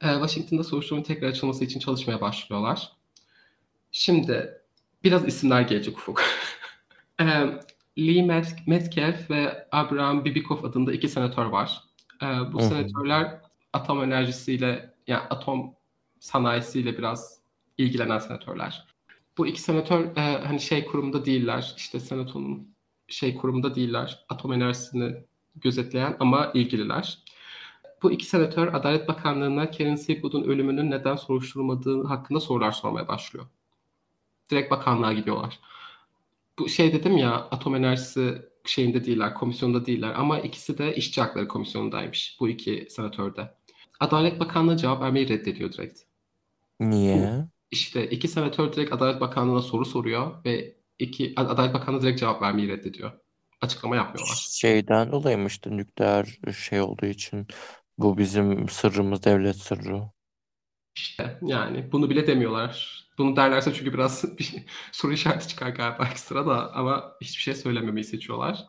B: E, Washington'da soruşturmanın tekrar açılması için çalışmaya başlıyorlar. Şimdi biraz isimler gelecek Ufuk. e, Lee Met- Metcalf ve Abraham Bibikoff adında iki senatör var. E, bu senatörler atom enerjisiyle yani atom sanayisiyle biraz ilgilenen senatörler. Bu iki senatör e, hani şey kurumda değiller. işte senatonun şey kurumda değiller. Atom enerjisini gözetleyen ama ilgililer. Bu iki senatör Adalet Bakanlığı'na Karen Silkwood'un ölümünün neden soruşturulmadığı hakkında sorular sormaya başlıyor. Direkt bakanlığa gidiyorlar. Bu şey dedim ya atom enerjisi şeyinde değiller, komisyonda değiller ama ikisi de işçi hakları komisyonundaymış bu iki senatör de. Adalet Bakanlığı cevap vermeyi reddediyor direkt.
A: Niye?
B: İşte iki senatör direkt Adalet Bakanlığı'na soru soruyor ve iki Adalet Bakanlığı direkt cevap vermeyi reddediyor. Açıklama yapmıyorlar.
A: Şeyden dolayıymıştı nükleer şey olduğu için. Bu bizim sırrımız, devlet sırrı.
B: İşte yani bunu bile demiyorlar. Bunu derlerse çünkü biraz bir soru işareti çıkar galiba ekstra da ama hiçbir şey söylememeyi seçiyorlar.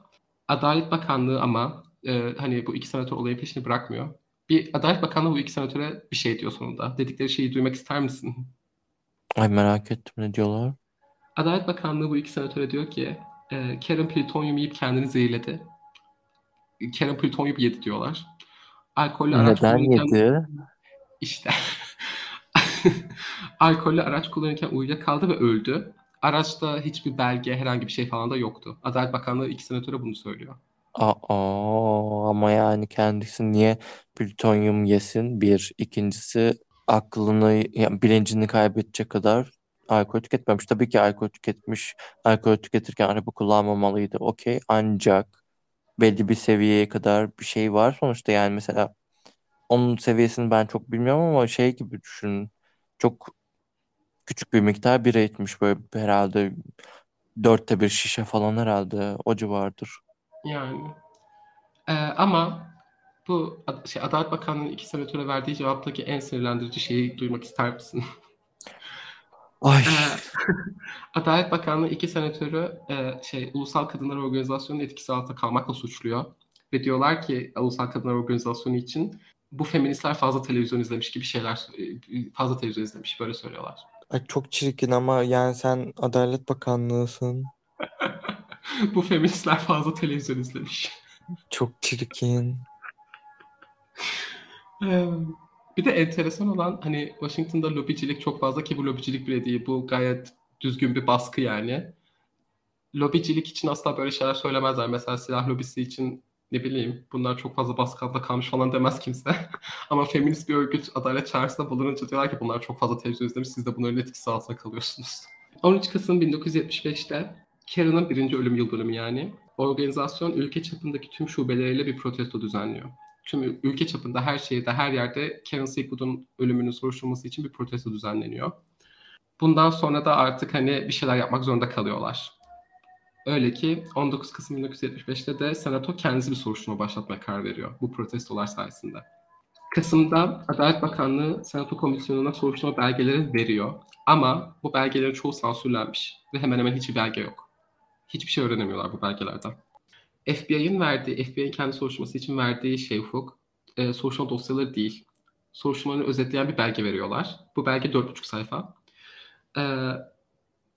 B: Adalet Bakanlığı ama e, hani bu iki senatör olayın peşini bırakmıyor. Bir Adalet Bakanlığı bu iki senatöre bir şey diyor sonunda. Dedikleri şeyi duymak ister misin?
A: Ay merak ettim ne diyorlar?
B: Adalet Bakanlığı bu iki senatöre diyor ki e, Karen plütonyum yiyip kendini zehirledi. Karen plütonyum yedi diyorlar. Alkollü araç
A: Neden
B: kullanırken
A: yedi?
B: işte alkollü araç kullanırken uyuyakaldı ve öldü. Araçta hiçbir belge, herhangi bir şey falan da yoktu. Adalet Bakanlığı iki senatöre bunu söylüyor.
A: Aa, ama yani kendisi niye plütonyum yesin? Bir. İkincisi aklını, yani bilincini kaybedecek kadar alkol tüketmemiş. Tabii ki alkol tüketmiş. Alkol tüketirken araba kullanmamalıydı. Okey. Ancak belli bir seviyeye kadar bir şey var sonuçta. Yani mesela onun seviyesini ben çok bilmiyorum ama şey gibi düşün. Çok küçük bir miktar bira içmiş böyle herhalde dörtte bir şişe falan herhalde o civardır.
B: Yani Ee, ama bu şey, Adalet Bakanlığı'nın iki senatöre verdiği cevaptaki en sinirlendirici şeyi duymak ister misin?
A: Ay
B: Ee, Adalet Bakanlığı iki senatörü e, şey Ulusal Kadınlar Organizasyonu'nun etkisi altında kalmakla suçluyor. Ve diyorlar ki Ulusal Kadınlar Organizasyonu için bu feministler fazla televizyon izlemiş gibi şeyler e, fazla televizyon izlemiş böyle söylüyorlar.
A: Ay çok çirkin ama yani sen Adalet Bakanlığısın.
B: Bu feministler fazla televizyon izlemiş.
A: Çok çirkin.
B: Bir de enteresan olan hani Washington'da lobicilik çok fazla ki bu lobicilik bile değil. Bu gayet düzgün bir baskı yani. Lobicilik için asla böyle şeyler söylemezler. Mesela silah lobisi için ne bileyim bunlar çok fazla baskı altında kalmış falan demez kimse. Ama feminist bir örgüt adalet çağrısında bulununca diyorlar ki bunlar çok fazla televizyon izlemiş siz de bunların etkisi altında kalıyorsunuz. 13 Kasım 1975'te Karen'ın birinci ölüm yıl dönümü yani. Organizasyon ülke çapındaki tüm şubeleriyle bir protesto düzenliyor. Tüm ülke çapında her şehirde, her yerde Karen Seagood'un ölümünün soruşturulması için bir protesto düzenleniyor. Bundan sonra da artık hani bir şeyler yapmak zorunda kalıyorlar. Öyle ki 19 Kasım 1975'te de Senato kendisi bir soruşturma başlatmaya karar veriyor bu protestolar sayesinde. Kasım'da Adalet Bakanlığı Senato Komisyonu'na soruşturma belgeleri veriyor. Ama bu belgelerin çoğu sansürlenmiş ve hemen hemen hiçbir belge yok. Hiçbir şey öğrenemiyorlar bu belgelerden. FBI'nin verdiği, FBI'nin kendi soruşturması için verdiği şey Ufuk, e, soruşturma dosyaları değil. Soruşturmanı özetleyen bir belge veriyorlar. Bu belge 4,5 sayfa. E,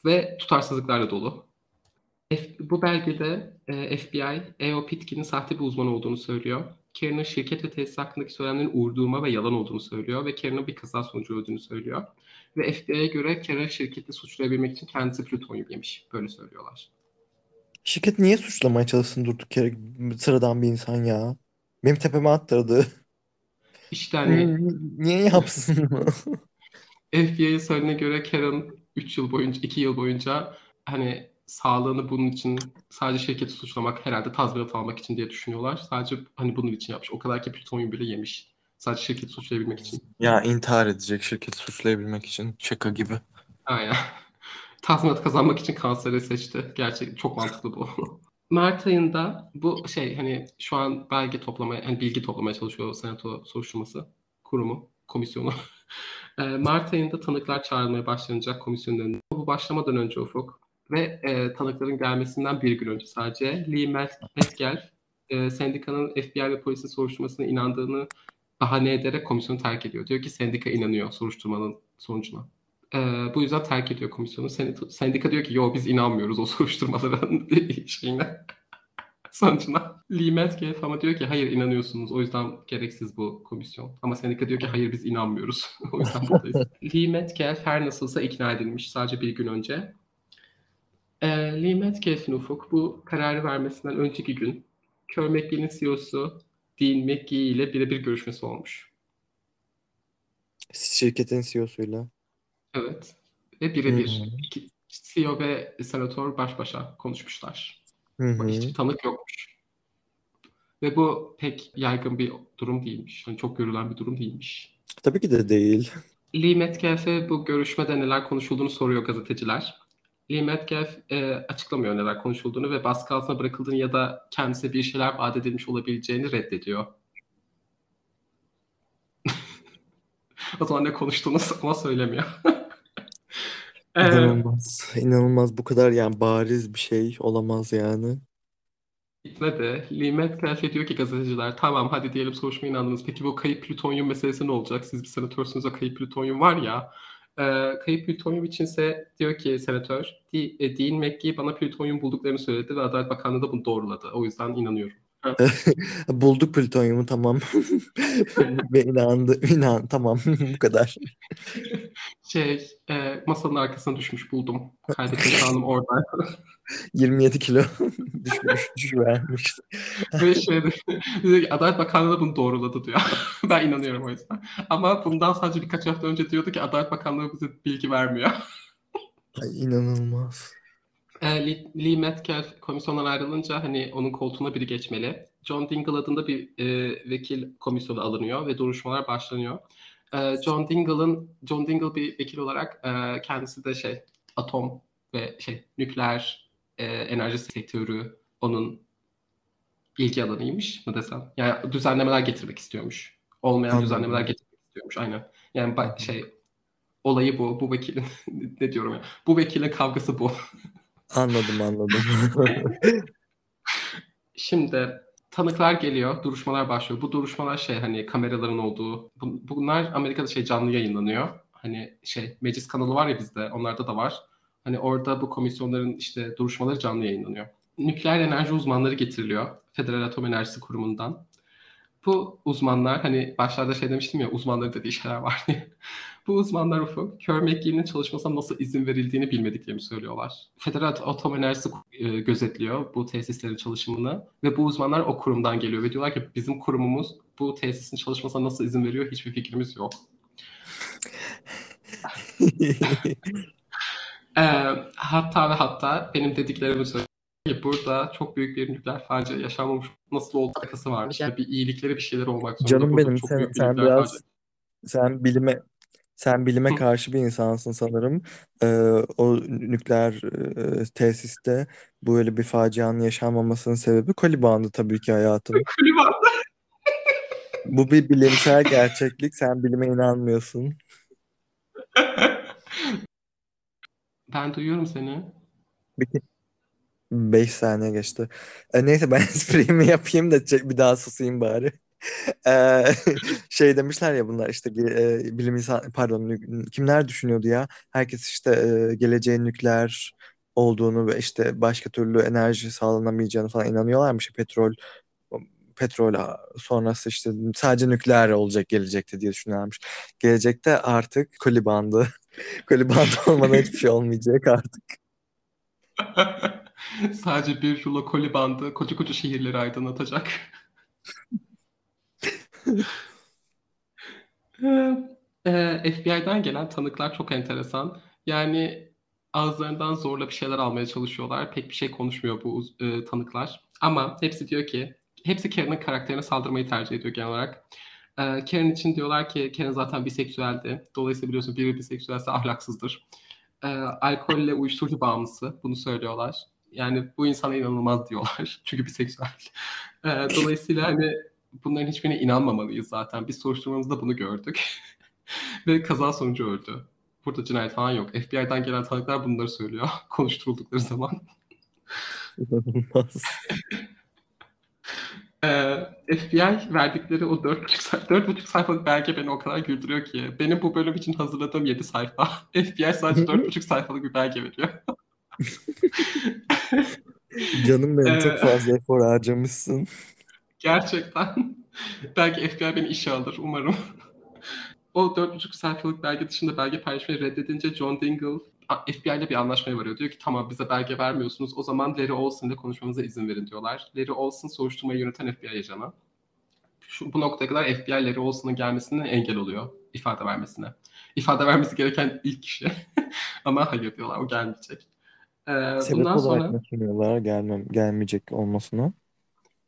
B: ve tutarsızlıklarla dolu. F, bu belgede e, FBI, E.O. Pitkin'in sahte bir uzman olduğunu söylüyor. Karen'ın şirket ve tesis hakkındaki söylemlerin uydurma ve yalan olduğunu söylüyor ve Karen'ın bir kaza sonucu öldüğünü söylüyor. Ve FBI'ye göre Karen şirketi suçlayabilmek için kendisi plütonyum yemiş. Böyle söylüyorlar.
A: Şirket niye suçlamaya çalışsın durduk yere sıradan bir insan ya? Benim tepeme attırdı.
B: İşte hani
A: Niye yapsın bunu?
B: FBI'ye söylediğine göre Karen 3 yıl boyunca, 2 yıl boyunca hani sağlığını bunun için sadece şirketi suçlamak herhalde tazminat almak için diye düşünüyorlar. Sadece hani bunun için yapmış. O kadar ki plütonyum bile yemiş. Sadece şirketi suçlayabilmek için.
A: Ya intihar edecek şirketi suçlayabilmek için. Şaka gibi.
B: Aynen. Tazminat kazanmak için kanseri seçti. Gerçek çok mantıklı bu. Mart ayında bu şey hani şu an belge toplamaya, hani bilgi toplamaya çalışıyor Senato soruşturması kurumu, komisyonu. E, Mart ayında tanıklar çağrılmaya başlanacak komisyonun önünde. Bu başlamadan önce Ufuk ve e, tanıkların gelmesinden bir gün önce sadece Lee Metcalf e, sendikanın FBI ve polisin soruşturmasına inandığını bahane ederek komisyonu terk ediyor. Diyor ki sendika inanıyor soruşturmanın sonucuna. E, bu yüzden terk ediyor komisyonu. Sendika diyor ki yo biz inanmıyoruz o soruşturmaların şeyine sonucuna. Lee Metcalf ama diyor ki hayır inanıyorsunuz o yüzden gereksiz bu komisyon. Ama sendika diyor ki hayır biz inanmıyoruz. o yüzden buradayız. Lee Metcalf her nasılsa ikna edilmiş sadece bir gün önce. E, Lee Metcalf'in Ufuk bu kararı vermesinden önceki gün Kör McGee'nin CEO'su Dean McGee ile birebir görüşmesi olmuş.
A: Şirketin CEO'suyla.
B: Evet. Ve birebir CEO ve senatör baş başa konuşmuşlar.
A: Hı hı.
B: Hiçbir tanık yokmuş. Ve bu pek yaygın bir durum değilmiş. Yani çok görülen bir durum değilmiş.
A: Tabii ki de değil.
B: Lee Metcalf'e bu görüşmede neler konuşulduğunu soruyor gazeteciler. Lee Metcalf e, açıklamıyor neler konuşulduğunu ve baskı altına bırakıldığını ya da kendisine bir şeyler vaat edilmiş olabileceğini reddediyor. o zaman ne konuştuğunu ama söylemiyor.
A: İnanılmaz. İnanılmaz. Bu kadar yani bariz bir şey olamaz yani.
B: Gitmedi. Lee Metcalf diyor ki gazeteciler tamam hadi diyelim soruşturmaya inandınız. Peki bu kayıp plütonyum meselesi ne olacak? Siz bir senatörsünüz o kayıp plütonyum var ya. E, kayıp plütonyum içinse diyor ki senatör e, Dean McGee bana plütonyum bulduklarını söyledi ve Adalet Bakanlığı da bunu doğruladı. O yüzden inanıyorum.
A: Bulduk plütonyumu tamam. Ve inandı. İnan tamam bu kadar.
B: Şey e, masanın arkasına düşmüş buldum. Kaydettim kanım orada.
A: 27 kilo düşmüş, düşüvermiş.
B: Ve şey ki Adalet Bakanlığı bunu doğruladı diyor. ben inanıyorum o yüzden. Ama bundan sadece birkaç hafta önce diyordu ki Adalet Bakanlığı bize bilgi vermiyor.
A: Ay inanılmaz.
B: E, Lee, Lee Metcalf komisyondan ayrılınca hani onun koltuğuna biri geçmeli. John Dingle adında bir e, vekil komisyonu alınıyor ve duruşmalar başlanıyor. E, John Dingle'ın John Dingle bir vekil olarak e, kendisi de şey atom ve şey nükleer e, enerji sektörü onun ilgi alanıymış mı desem. Yani düzenlemeler getirmek istiyormuş. Olmayan Anladım. düzenlemeler getirmek istiyormuş aynen. Yani şey olayı bu. Bu vekilin ne diyorum ya. Bu vekilin kavgası bu.
A: Anladım anladım.
B: Şimdi tanıklar geliyor, duruşmalar başlıyor. Bu duruşmalar şey hani kameraların olduğu. Bunlar Amerika'da şey canlı yayınlanıyor. Hani şey meclis kanalı var ya bizde, onlarda da var. Hani orada bu komisyonların işte duruşmaları canlı yayınlanıyor. nükleer enerji uzmanları getiriliyor Federal Atom Enerjisi Kurumu'ndan. Bu uzmanlar hani başlarda şey demiştim ya uzmanların dediği şeyler var diye. Bu uzmanlar Ufuk, kör McGee'nin çalışmasına nasıl izin verildiğini bilmediklerini söylüyorlar. Federal Atom Enerjisi e, gözetliyor bu tesislerin çalışımını ve bu uzmanlar o kurumdan geliyor ve diyorlar ki bizim kurumumuz bu tesisin çalışmasına nasıl izin veriyor hiçbir fikrimiz yok. e, hatta ve hatta benim dediklerimi söylüyor burada çok büyük bir nükleer facia yaşanmamış nasıl oldu alakası varmış. Yani bir iyilikleri bir şeyler olmak zorunda.
A: Canım
B: Burada
A: benim
B: çok
A: sen, sen biraz
B: facia.
A: sen bilime sen bilime karşı bir insansın sanırım. Ee, o nükleer e, tesiste böyle bir facianın yaşanmamasının sebebi koli bandı tabii ki hayatım.
B: Kliman.
A: Bu bir bilimsel gerçeklik. Sen bilime inanmıyorsun.
B: ben duyuyorum seni.
A: Bir, 5 saniye geçti. E, neyse ben esprimi yapayım da çek- bir daha susayım bari. E, şey demişler ya bunlar işte e, bilim insan pardon kimler düşünüyordu ya? Herkes işte e, geleceğin nükleer olduğunu ve işte başka türlü enerji sağlanamayacağını falan inanıyorlarmış. Petrol petrol sonrası işte sadece nükleer olacak gelecekte diye düşünüyorlarmış. Gelecekte artık koli bandı. Koli bandı olmadan hiçbir şey olmayacak artık.
B: Sadece bir rulo koli bandı koca koca şehirleri aydınlatacak. Ee, FBI'den gelen tanıklar çok enteresan. Yani ağızlarından zorla bir şeyler almaya çalışıyorlar. Pek bir şey konuşmuyor bu e, tanıklar. Ama hepsi diyor ki, hepsi Karen'ın karakterine saldırmayı tercih ediyor genel olarak. Ee, Karen için diyorlar ki Karen zaten biseksüeldi. Dolayısıyla biliyorsun biri biseksüelse ahlaksızdır. Ee, alkolle uyuşturucu bağımlısı. Bunu söylüyorlar. Yani bu insana inanılmaz diyorlar. Çünkü biseksüel. Ee, dolayısıyla hani bunların hiçbirine inanmamalıyız zaten. Biz soruşturmamızda bunu gördük. Ve kaza sonucu öldü. Burada cinayet falan yok. FBI'den gelen tanıklar bunları söylüyor. Konuşturuldukları zaman.
A: İnanılmaz.
B: Ee, FBI verdikleri o 4,5 sayfa, 4,5 sayfalık belge beni o kadar güldürüyor ki. Benim bu bölüm için hazırladığım 7 sayfa. FBI sadece 4,5 sayfalık bir belge veriyor.
A: Canım benim
B: Ee,
A: çok fazla efor harcamışsın.
B: Gerçekten. Belki FBI beni işe alır umarım. o 4,5 sayfalık belge dışında belge paylaşmayı reddedince John Dingle FBI ile bir anlaşmaya varıyor. Diyor ki tamam bize belge vermiyorsunuz. O zaman Larry Olson ile konuşmamıza izin verin diyorlar. Larry Olson soruşturmayı yöneten FBI ajanı. Şu, bu noktaya kadar FBI Larry Olson'un gelmesine engel oluyor. ifade vermesine. İfade vermesi gereken ilk kişi. Ama hayır diyorlar o gelmeyecek. Ee,
A: Sebep
B: bundan
A: olarak
B: sonra
A: ne sunuyorlar gelmem, gelmeyecek olmasına?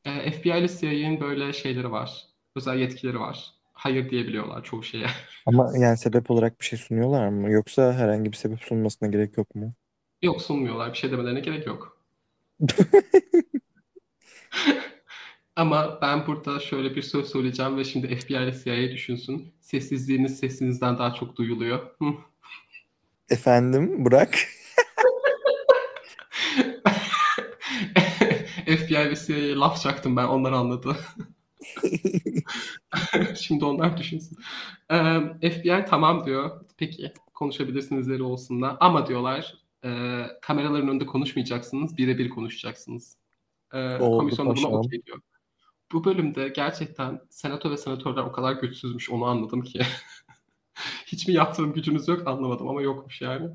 B: E, FBI ile CIA'nin böyle şeyleri var. Özel yetkileri var. Hayır diyebiliyorlar çoğu şeye.
A: Ama yani sebep olarak bir şey sunuyorlar mı? Yoksa herhangi bir sebep sunmasına gerek yok mu?
B: Yok sunmuyorlar. Bir şey demelerine gerek yok. Ama ben burada şöyle bir söz söyleyeceğim ve şimdi FBI ile CIA düşünsün. Sessizliğiniz sesinizden daha çok duyuluyor.
A: Efendim bırak.
B: CIA'ye laf çaktım ben. Onlar anladı. Şimdi onlar düşünsün. Ee, FBI tamam diyor. Peki konuşabilirsiniz Larry Olson'la. Ama diyorlar e, kameraların önünde konuşmayacaksınız. Birebir konuşacaksınız. Ee,
A: Oldu
B: komisyon da buna okey diyor. Bu bölümde gerçekten senato ve senatörler o kadar güçsüzmüş onu anladım ki. Hiç mi yaptığım gücünüz yok anlamadım ama yokmuş yani.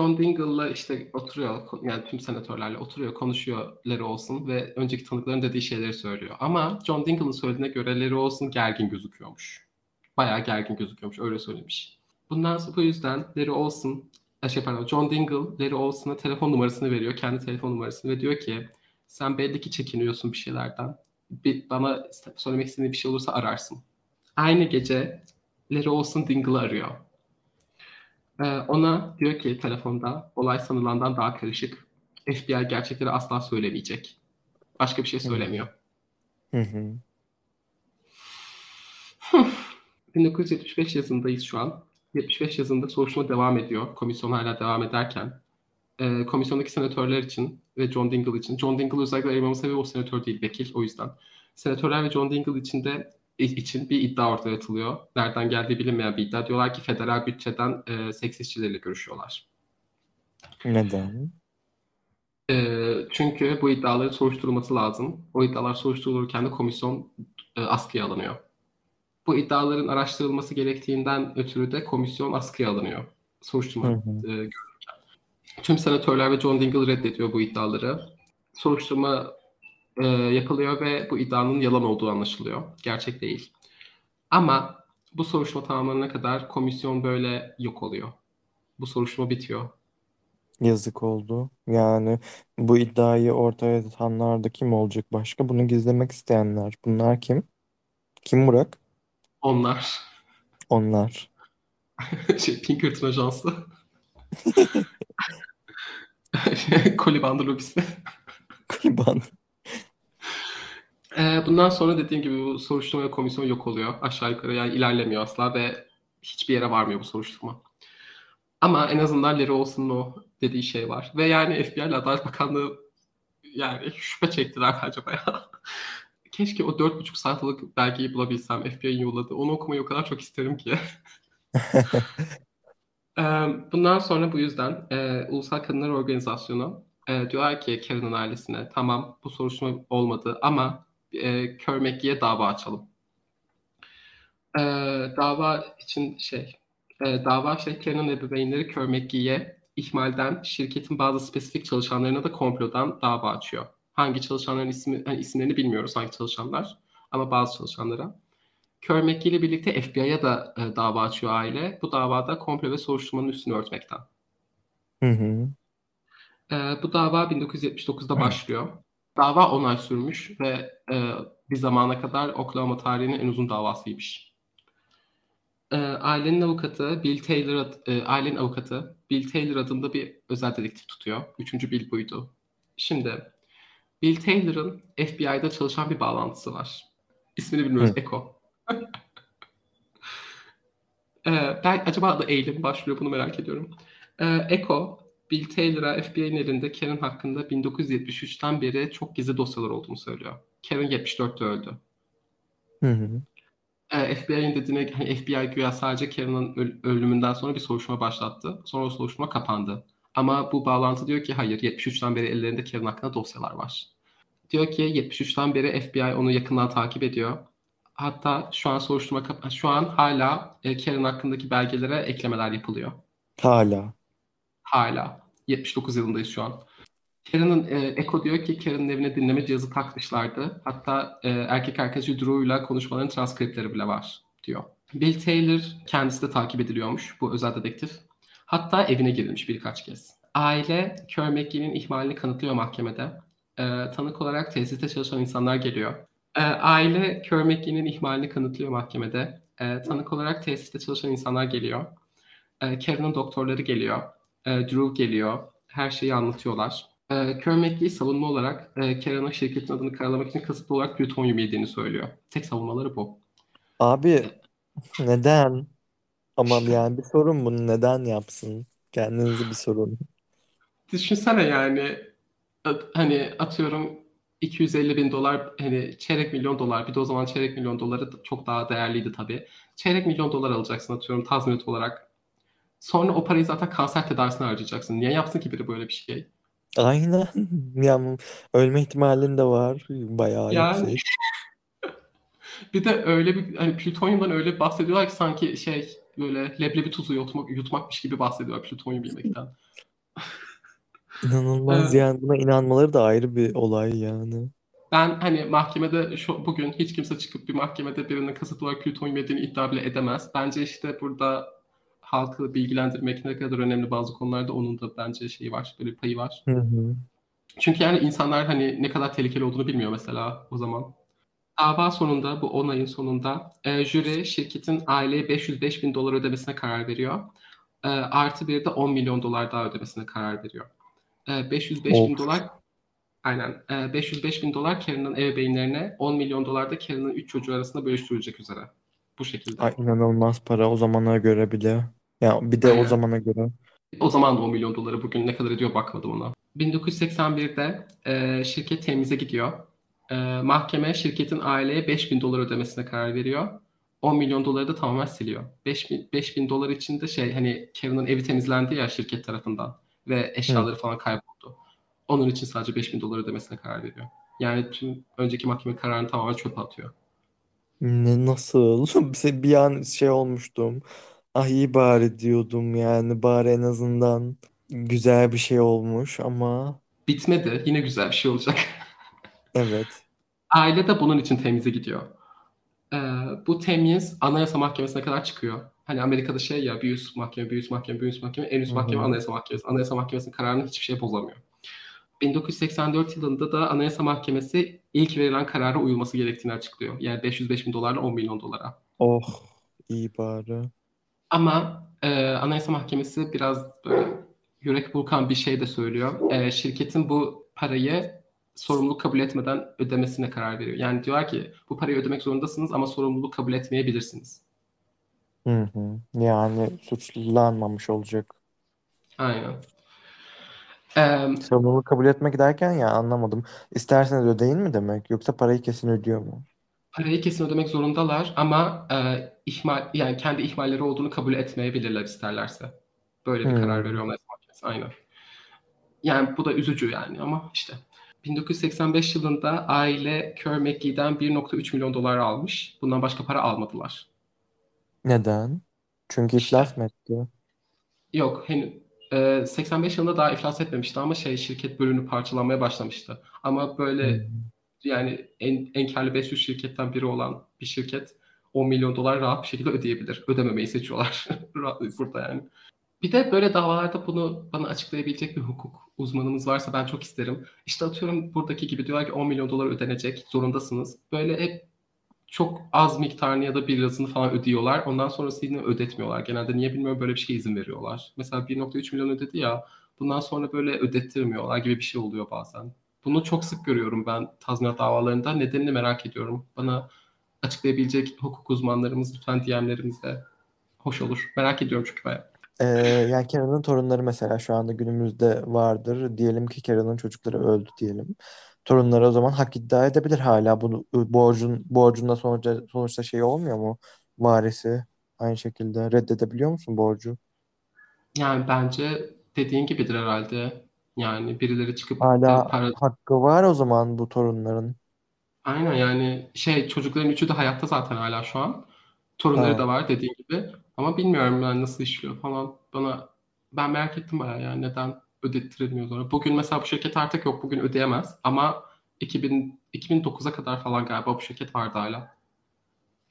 B: John Dingle'la işte oturuyor, yani tüm senatörlerle oturuyor, konuşuyor Larry Olson ve önceki tanıkların dediği şeyleri söylüyor. Ama John Dingle'ın söylediğine göre Larry Olson gergin gözüküyormuş. Bayağı gergin gözüküyormuş, öyle söylemiş. Bundan sonra bu yüzden Larry Olson, e, şey pardon, John Dingle Larry Olson'a telefon numarasını veriyor, kendi telefon numarasını ve diyor ki sen belli ki çekiniyorsun bir şeylerden. Bir, bana söylemek istediğin bir şey olursa ararsın. Aynı gece Larry Olson Dingle'ı arıyor. Ee, ona diyor ki telefonda olay sanılandan daha karışık. FBI gerçekleri asla söylemeyecek. Başka bir şey söylemiyor.
A: Hı hı.
B: 1975 yazındayız şu an. 75 yazında soruşturma devam ediyor. Komisyon hala devam ederken. E, komisyondaki senatörler için ve John Dingell için. John Dingell özellikle ayırmamın sebebi o senatör değil, vekil o yüzden. Senatörler ve John Dingell için de için bir iddia ortaya atılıyor. Nereden geldiği bilinmeyen bir iddia. Diyorlar ki federal bütçeden e, seks işçileriyle görüşüyorlar.
A: Neden?
B: E, çünkü bu iddiaları soruşturulması lazım. O iddialar soruşturulurken de komisyon e, askıya alınıyor. Bu iddiaların araştırılması gerektiğinden ötürü de komisyon askıya alınıyor. Soruşturma
C: Hı hı.
B: e, görülürken. Tüm senatörler ve John Dingell reddediyor bu iddiaları. Soruşturma e, yapılıyor ve bu iddianın yalan olduğu anlaşılıyor. Gerçek değil. Ama bu soruşturma tamamlanana kadar komisyon böyle yok oluyor. Bu soruşturma bitiyor.
C: Yazık oldu. Yani bu iddiayı ortaya atanlar da kim olacak başka? Bunu gizlemek isteyenler. Bunlar kim? Kim Burak?
B: Onlar
C: Onlar.
B: şey Pinkerton ajansı. Kolibandı lobisi.
C: Kurban.
B: Ee, bundan sonra dediğim gibi bu soruşturma ve komisyon yok oluyor. Aşağı yukarı yani ilerlemiyor asla ve hiçbir yere varmıyor bu soruşturma. Ama en azından Larry Olson'un o dediği şey var. Ve yani FBI ile Adalet Bakanlığı yani şüphe çektiler bence bayağı. Keşke o dört buçuk sayfalık belgeyi bulabilsem. FBI'nin yolladı. Onu okumayı o kadar çok isterim ki. Ee, Bundan sonra bu yüzden e, Ulusal Kadınlar Organizasyonu e, diyorlar ki Karen'ın ailesine tamam bu soruşturma olmadı ama e, Kör McGee'ye dava açalım. E, dava için şey e, dava Karen'ın ebeveynleri Kör McGee'ye ihmalden şirketin bazı spesifik çalışanlarına da komplodan dava açıyor. Hangi çalışanların ismi, hani isimlerini bilmiyoruz hangi çalışanlar ama bazı çalışanlara. Kör McGee ile birlikte FBI'ya da e, dava açıyor aile. Bu davada komplo ve soruşturmanın üstünü örtmekten.
C: Hı hı.
B: E, bu dava 1979'da başlıyor. Dava 10 ay sürmüş ve e, bir zamana kadar Oklahoma tarihinin en uzun davasıymış. E, ailenin avukatı Bill Taylor, ad- e, ailenin avukatı Bill Taylor adında bir özel dedektif tutuyor. Üçüncü Bill buydu. Şimdi Bill Taylor'ın FBI'da çalışan bir bağlantısı var. İsmini bilmiyoruz.
C: Hı.
B: Echo. Ee, ben acaba Eylül mü başlıyor bunu merak ediyorum. Ee, Echo, Bill Taylor'a FBI'nin elinde Karen hakkında 1973'ten beri çok gizli dosyalar olduğunu söylüyor. Karen 74'te öldü.
C: Hı hı.
B: Ee, FBI'nin dediğine hani FBI güya sadece Karen'ın öl- ölümünden sonra bir soruşturma başlattı. Sonra o soruşturma kapandı. Ama bu bağlantı diyor ki hayır 73'ten beri ellerinde Karen hakkında dosyalar var. Diyor ki 73'ten beri FBI onu yakından takip ediyor. Hatta şu an soruşturma şu an hala e, Karen hakkındaki belgelere eklemeler yapılıyor.
C: Hala.
B: Hala. 79 yılındayız şu an. Karen'ın e, Eko diyor ki Karen'ın evine dinleme cihazı takmışlardı. Hatta e, erkek arkadaşı Drew'yla konuşmaların transkriptleri bile var diyor. Bill Taylor kendisi de takip ediliyormuş bu özel dedektif. Hatta evine girilmiş birkaç kez. Aile Kör McGee'nin ihmalini kanıtlıyor mahkemede. E, tanık olarak tesiste çalışan insanlar geliyor. E, aile Kör McGee'nin ihmalini kanıtlıyor mahkemede. E, tanık olarak tesiste çalışan insanlar geliyor. E, Karen'ın doktorları geliyor. E, Drew geliyor. Her şeyi anlatıyorlar. E, McGee savunma olarak e, Karen'ın şirketin adını karalamak için kasıtlı olarak plütonyum yediğini söylüyor. Tek savunmaları bu.
C: Abi neden? Ama yani bir sorun bunu neden yapsın? Kendinize bir sorun.
B: Düşünsene yani at- hani atıyorum 250 bin dolar hani çeyrek milyon dolar bir de o zaman çeyrek milyon doları çok daha değerliydi tabii. Çeyrek milyon dolar alacaksın atıyorum tazminat olarak. Sonra o parayı zaten kanser tedavisine harcayacaksın. Niye yapsın ki biri böyle bir şey?
C: Aynen. Yani ölme ihtimalin de var. Bayağı
B: Yani
C: yüksek.
B: bir de öyle bir hani plütonyumdan öyle bahsediyorlar ki sanki şey böyle leblebi tuzu yutmak, yutmakmış gibi bahsediyorlar plütonyum yemekten.
C: İnanılmaz
B: Ee,
C: yani buna inanmaları da ayrı bir olay yani.
B: Ben hani mahkemede şu bugün hiç kimse çıkıp bir mahkemede birinin kasıtlı olarak plütonyum yediğini iddia bile edemez. Bence işte burada halkı bilgilendirmek ne kadar önemli bazı konularda onun da bence şeyi var, böyle bir payı var.
C: Hı hı.
B: Çünkü yani insanlar hani ne kadar tehlikeli olduğunu bilmiyor mesela o zaman. Dava sonunda bu 10 ayın sonunda e, jüri şirketin aileye 505 bin dolar ödemesine karar veriyor. E, artı bir de 10 milyon dolar daha ödemesine karar veriyor. E, 505 bin
C: Of.
B: dolar aynen e, 505 bin dolar Karen'ın ebeveynlerine 10 milyon dolar da Karen'ın 3 çocuğu arasında bölüştürülecek üzere. Bu şekilde.
C: Ay, inanılmaz para o zamana göre bile. Ya bir de o
B: Aynen.
C: zamana göre.
B: O zaman da 10 milyon doları bugün ne kadar ediyor bakmadım ona. 1981'de e, şirket temize gidiyor. E, mahkeme şirketin aileye 5 bin dolar ödemesine karar veriyor. 10 milyon doları da tamamen siliyor. 5 bin, 5 bin dolar için de şey hani Karen'ın evi temizlendi ya şirket tarafından ve
C: Hı.
B: eşyaları falan kayboldu. Onun için sadece 5000 dolar ödemesine karar veriyor. Yani tüm önceki mahkeme kararını tamamen çöpe atıyor.
A: Ne nasıl? Bir bir an şey olmuştum. Ah iyi bari diyordum yani bari en azından güzel bir şey olmuş ama
B: Bitmedi. Yine güzel bir şey olacak.
A: evet.
B: Aile de bunun için temize gidiyor. Ee, bu temiz Anayasa Mahkemesi'ne kadar çıkıyor. Hani Amerika'da şey ya bir üst mahkeme, bir üst mahkeme, bir üst mahkeme, en üst
A: Hı
B: mahkeme. Anayasa Mahkemesi. Anayasa Mahkemesi'nin kararını hiçbir şey bozamıyor. 1984 yılında da Anayasa Mahkemesi ilk verilen karara uyulması gerektiğini açıklıyor. Yani 505 bin dolarla 10 milyon dolara.
A: Oh iyi bari.
B: Ama e, Anayasa Mahkemesi biraz böyle yürek burkan bir şey de söylüyor. E, şirketin bu parayı sorumluluk kabul etmeden ödemesine karar veriyor. Yani diyorlar ki bu parayı ödemek zorundasınız ama sorumluluk kabul etmeyebilirsiniz.
A: Hı hı. Yani suçlanmamış olacak.
B: Aynen. E,
A: Sorumluluğu kabul etmek derken ya anlamadım. İsterseniz ödeyin mi demek yoksa parayı kesin ödüyor mu?
B: Parayı kesin ödemek zorundalar ama e, ihmal yani kendi ihmalleri olduğunu kabul etmeyebilirler isterlerse. Böyle bir
A: Hmm.
B: karar veriyor Anayasa Mahkemesi. Aynen. Yani bu da üzücü yani ama işte. 1985 yılında aile Kör McGee'den 1.3 milyon dolar almış. Bundan başka para almadılar.
A: Neden? Çünkü
B: İşte.
A: iflas mı etti?
B: Yok henüz e, 85 yılında daha iflas etmemişti ama şey şirket bölünüp parçalanmaya başlamıştı. Ama böyle
A: Hı.
B: Yani en, en karlı 500 şirketten biri olan bir şirket 10 milyon dolar rahat bir şekilde ödeyebilir. Ödememeyi seçiyorlar burada yani. Bir de böyle davalarda bunu bana açıklayabilecek bir hukuk uzmanımız varsa ben çok isterim. İşte atıyorum buradaki gibi diyorlar ki 10 milyon dolar ödenecek, zorundasınız. Böyle hep çok az miktarını ya da birazını falan ödüyorlar. Ondan sonrasını ödetmiyorlar. Genelde niye bilmiyorum böyle bir şeye izin veriyorlar. Mesela 1.3 milyon ödedi ya bundan sonra böyle ödettirmiyorlar gibi bir şey oluyor bazen. Bunu çok sık görüyorum ben tazminat davalarında. Nedenini merak ediyorum. Bana açıklayabilecek hukuk uzmanlarımız lütfen DM'lerimizde hoş olur. Merak ediyorum çünkü bayağı.
A: Ee, yani Karen'ın torunları mesela şu anda günümüzde vardır. Diyelim ki Karen'ın çocukları öldü diyelim. Torunları o zaman hak iddia edebilir hala bunu borcun borcunda sonuçta sonuçta şey olmuyor mu? Varisi aynı şekilde reddedebiliyor musun borcu?
B: Yani bence dediğin gibidir herhalde. Yani birileri çıkıp
A: Hala
B: para
A: hakkı var o zaman bu torunların.
B: Aynen yani şey çocukların üçü de hayatta zaten hala şu an. Torunları
A: Ha.
B: da var dediğin gibi. Ama bilmiyorum yani nasıl işliyor falan. Bana ben merak ettim bayağı yani neden ödettirilmiyor sonra. Bugün mesela bu şirket artık yok. Bugün ödeyemez. Ama 2000 2009'a kadar falan galiba bu şirket vardı hala.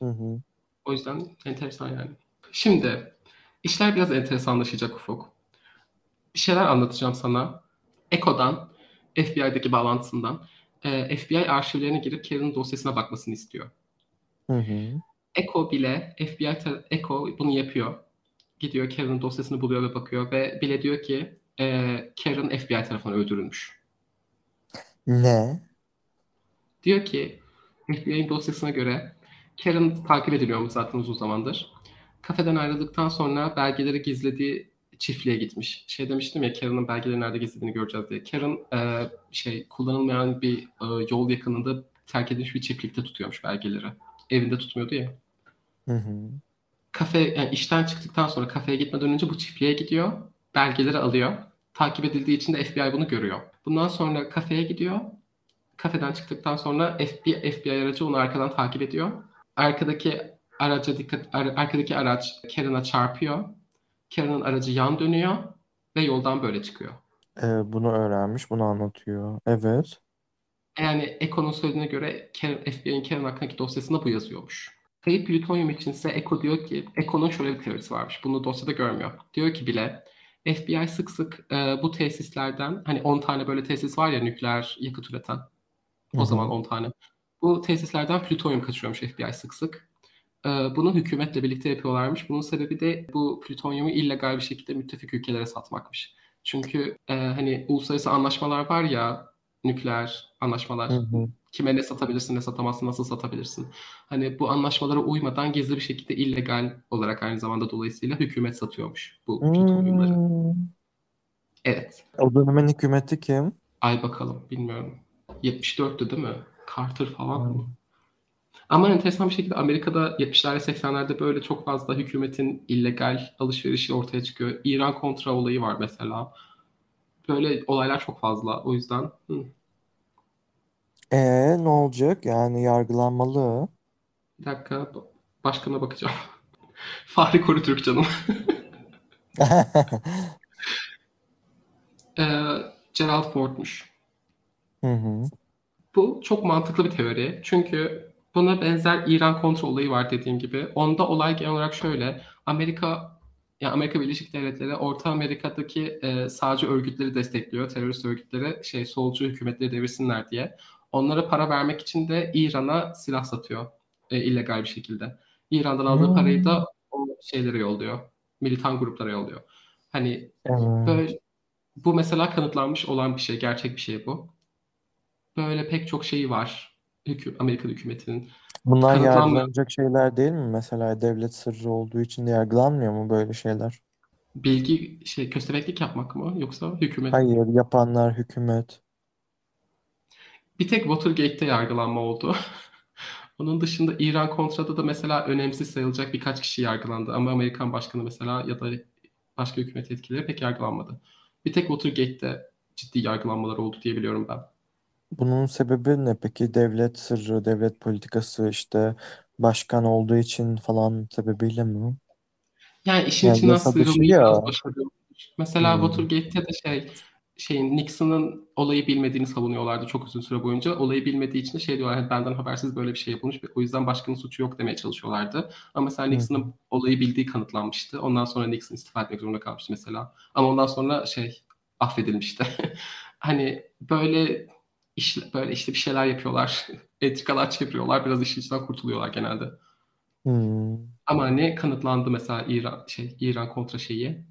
A: Hı hı.
B: O yüzden enteresan yani. Şimdi işler biraz enteresanlaşacak Ufuk. Bir şeyler anlatacağım sana. Eko'dan, FBI'deki bağlantısından. e, FBI arşivlerine girip Karen'ın dosyasına bakmasını istiyor.
A: Hı hı.
B: Echo bile FBI Echo bunu yapıyor. Gidiyor Karen'ın dosyasını buluyor ve bakıyor ve bile diyor ki e, Karen FBI tarafından öldürülmüş.
A: Ne?
B: Diyor ki FBI'nin dosyasına göre Karen takip ediliyormuş zaten uzun zamandır. Kafeden ayrıldıktan sonra belgeleri gizlediği çiftliğe gitmiş. Şey demiştim ya Karen'ın belgeleri nerede gizlediğini göreceğiz diye. Karen e, şey kullanılmayan bir e, yol yakınında terk edilmiş bir çiftlikte tutuyormuş belgeleri. Evinde tutmuyordu ya.
A: Hı hı.
B: Kafe yani işten çıktıktan sonra kafeye gitmeden önce bu çiftliğe gidiyor. Belgeleri alıyor. Takip edildiği için de FBI bunu görüyor. Bundan sonra kafeye gidiyor. Kafeden çıktıktan sonra FBI, FBI aracı onu arkadan takip ediyor. Arkadaki araca dikkat ar- arkadaki araç Karen'a çarpıyor. Karen'ın aracı yan dönüyor ve yoldan böyle çıkıyor.
A: Ee, bunu öğrenmiş, bunu anlatıyor. Evet.
B: Yani Eko'nun söylediğine göre FBI'nin Karen hakkındaki dosyasında bu yazıyormuş. Kayıp plütonyum içinse Eko diyor ki, Eko'nun şöyle bir teorisi varmış. Bunu dosyada görmüyor. Diyor ki bile FBI sık sık e, bu tesislerden hani 10 tane böyle tesis var ya nükleer yakıt üreten. O
A: hı.
B: zaman 10 tane. Bu tesislerden plütonyum kaçırıyormuş FBI sık sık. E, bunu hükümetle birlikte yapıyorlarmış. Bunun sebebi de bu plütonyumu illegal bir şekilde müttefik ülkelere satmakmış. Çünkü e, hani uluslararası anlaşmalar var ya nükleer anlaşmalar.
A: Hı hı.
B: Kime ne satabilirsin, ne satamazsın, nasıl satabilirsin. Hani bu anlaşmalara uymadan gizli bir şekilde illegal olarak aynı zamanda dolayısıyla hükümet satıyormuş bu plütonyumları.
A: Hmm.
B: Evet.
A: O dönemin hükümeti kim?
B: Ay bakalım bilmiyorum. 74'tü değil mi? Carter falan
A: Hmm.
B: mı? Ama enteresan bir şekilde Amerika'da 70'lerde 80'lerde böyle çok fazla hükümetin illegal alışverişi ortaya çıkıyor. İran kontra olayı var mesela. böyle olaylar çok fazla. O yüzden hı.
C: E ne olacak? Yani yargılanmalı.
B: Bir dakika başkana bakacağım. Fahri Korutürk canım. Ee, Gerald Ford'muş.
C: Hı hı.
B: Bu çok mantıklı bir teori. Çünkü buna benzer İran kontra olayı var dediğim gibi. Onda olay genel olarak şöyle. Amerika yani Amerika Birleşik Devletleri Orta Amerika'daki e, sağcı örgütleri destekliyor. Terörist örgütleri şey solcu hükümetleri devirsinler diye. Onlara para vermek için de İran'a silah satıyor. E, illegal bir şekilde. İran'dan aldığı
C: Hmm.
B: parayı da o şeylere yolluyor. Militan gruplara yolluyor. Hani
C: Evet.
B: böyle bu mesela kanıtlanmış olan bir şey, gerçek bir şey bu. Böyle pek çok şeyi var. Hükü, Amerika hükümetinin.
C: Bunlar
B: Kanıtlanmıyor.
C: yargılanacak şeyler değil mi? Mesela devlet sırrı olduğu için yargılanmıyor mu böyle şeyler?
B: Bilgi şey köstebeklik yapmak mı yoksa hükümet?
C: Hayır, yapanlar hükümet.
B: Bir tek Watergate'te yargılanma oldu. Onun dışında İran kontrada da mesela önemsiz sayılacak birkaç kişi yargılandı. Ama Amerikan başkanı mesela ya da başka hükümet yetkilileri pek yargılanmadı. Bir tek Watergate'te ciddi yargılanmalar oldu diye biliyorum ben.
C: Bunun sebebi ne peki? Devlet sırrı, devlet politikası işte başkan olduğu için falan sebebiyle mi?
B: Yani işin
C: Yani
B: içinden
C: yasa dışı
B: sıyrılmayı
C: ya.
B: biraz başarıyor. Mesela
C: Hmm.
B: Watergate'te de şey şeyin Nixon'ın olayı bilmediğini savunuyorlardı çok uzun süre boyunca. Olayı bilmediği için de şey diyorlar "Hani benden habersiz böyle bir şey yapılmış. O yüzden başkanın suçu yok demeye çalışıyorlardı. Ama mesela
C: Hı
B: Nixon'ın olayı bildiği kanıtlanmıştı. Ondan sonra Nixon istifa etmek zorunda kalmıştı mesela. Ama ondan sonra şey affedilmişti. hani böyle iş, böyle işte bir şeyler yapıyorlar. Entrikalar çeviriyorlar. Biraz işin içinden kurtuluyorlar genelde.
C: Hmm.
B: Ama ne kanıtlandı mesela İran şey İran kontra şeyi.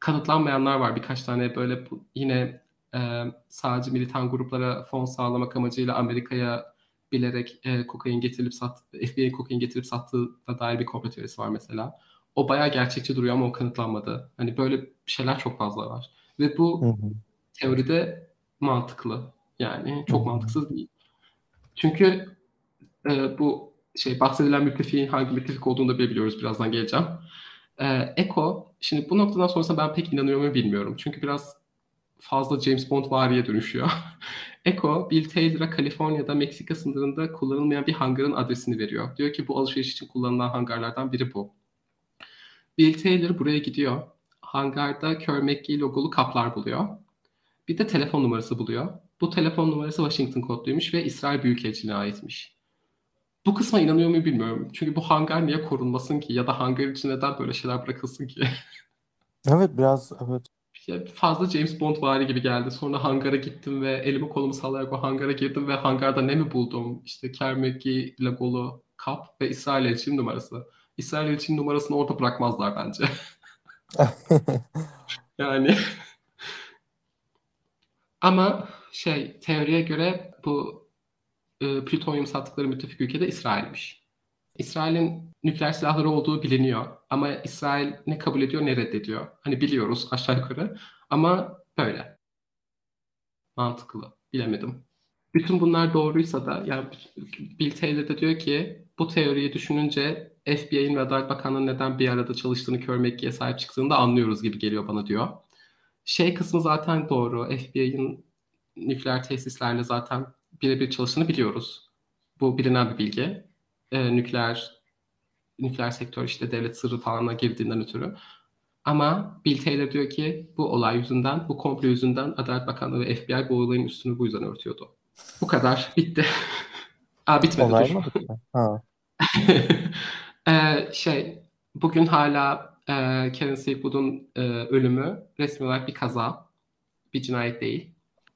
B: Kanıtlanmayanlar var. Birkaç tane böyle bu- yine e, sadece militan gruplara fon sağlamak amacıyla Amerika'ya bilerek e, kokain getirilip sat FBI'nin kokain getirip sattığına dair bir komplo teorisi var mesela. O bayağı gerçekçi duruyor ama o kanıtlanmadı. Hani böyle şeyler çok fazla var. Ve bu
C: Hı hı.
B: teoride mantıklı. Yani çok mantıksız değil. Çünkü e, bu şey bahsedilen müttefiğin hangi müttefik olduğunu da bile biliyoruz. Birazdan geleceğim. E, Eko, şimdi bu noktadan sonrasında ben pek inanıyor muyum bilmiyorum. Çünkü biraz fazla James Bond variye dönüşüyor. Eko, Bill Taylor'a Kaliforniya'da Meksika sınırında kullanılmayan bir hangarın adresini veriyor. Diyor ki bu alışveriş için kullanılan hangarlardan biri bu. Bill Taylor buraya gidiyor. Hangarda Kör McGee logolu kaplar buluyor. Bir de telefon numarası buluyor. Bu telefon numarası Washington kodluymuş ve İsrail Büyükelçiliğine aitmiş. Bu kısma inanıyor muyum bilmiyorum. Çünkü bu hangar niye korunmasın ki? Ya da hangar için neden böyle şeyler bırakılsın ki?
C: Evet biraz evet.
B: Ya fazla James Bond vari gibi geldi. Sonra hangara gittim ve elimi kolumu sallayarak o hangara girdim ve hangarda ne mi buldum? İşte Kermeki logolu kap ve İsrail elçinin numarası. İsrail elçinin numarasını orada bırakmazlar bence. Yani ama şey teoriye göre bu e, plütonyum sattıkları müttefik ülkede İsrail'miş. İsrail'in nükleer silahları olduğu biliniyor ama İsrail ne kabul ediyor ne reddediyor. Hani biliyoruz aşağı yukarı ama böyle. Mantıklı. Bilemedim. Bütün bunlar doğruysa da yani Bill Taylor da diyor ki bu teoriyi düşününce FBI'nin ve Adalet Bakanlığı'nın neden bir arada çalıştığını körmekliğe sahip çıktığını da anlıyoruz gibi geliyor bana diyor. Şey kısmı zaten doğru. FBI'nin nükleer tesislerle zaten birebir çalıştığını biliyoruz. Bu bilinen bir bilgi. Ee, nükleer nükleer sektör işte devlet sırrı falanla girdiğinden ötürü. Ama Bill Taylor diyor ki bu olay yüzünden, bu komplo yüzünden Adalet Bakanlığı ve FBI bu olayın üstünü bu yüzden örtüyordu. Bu kadar. Bitti. Aa bitmedi
C: Olay
B: dur.
C: mı bitti? Ha.
B: Ee, şey, bugün hala e, Karen Seafood'un e, ölümü resmi olarak bir kaza. Bir cinayet değil.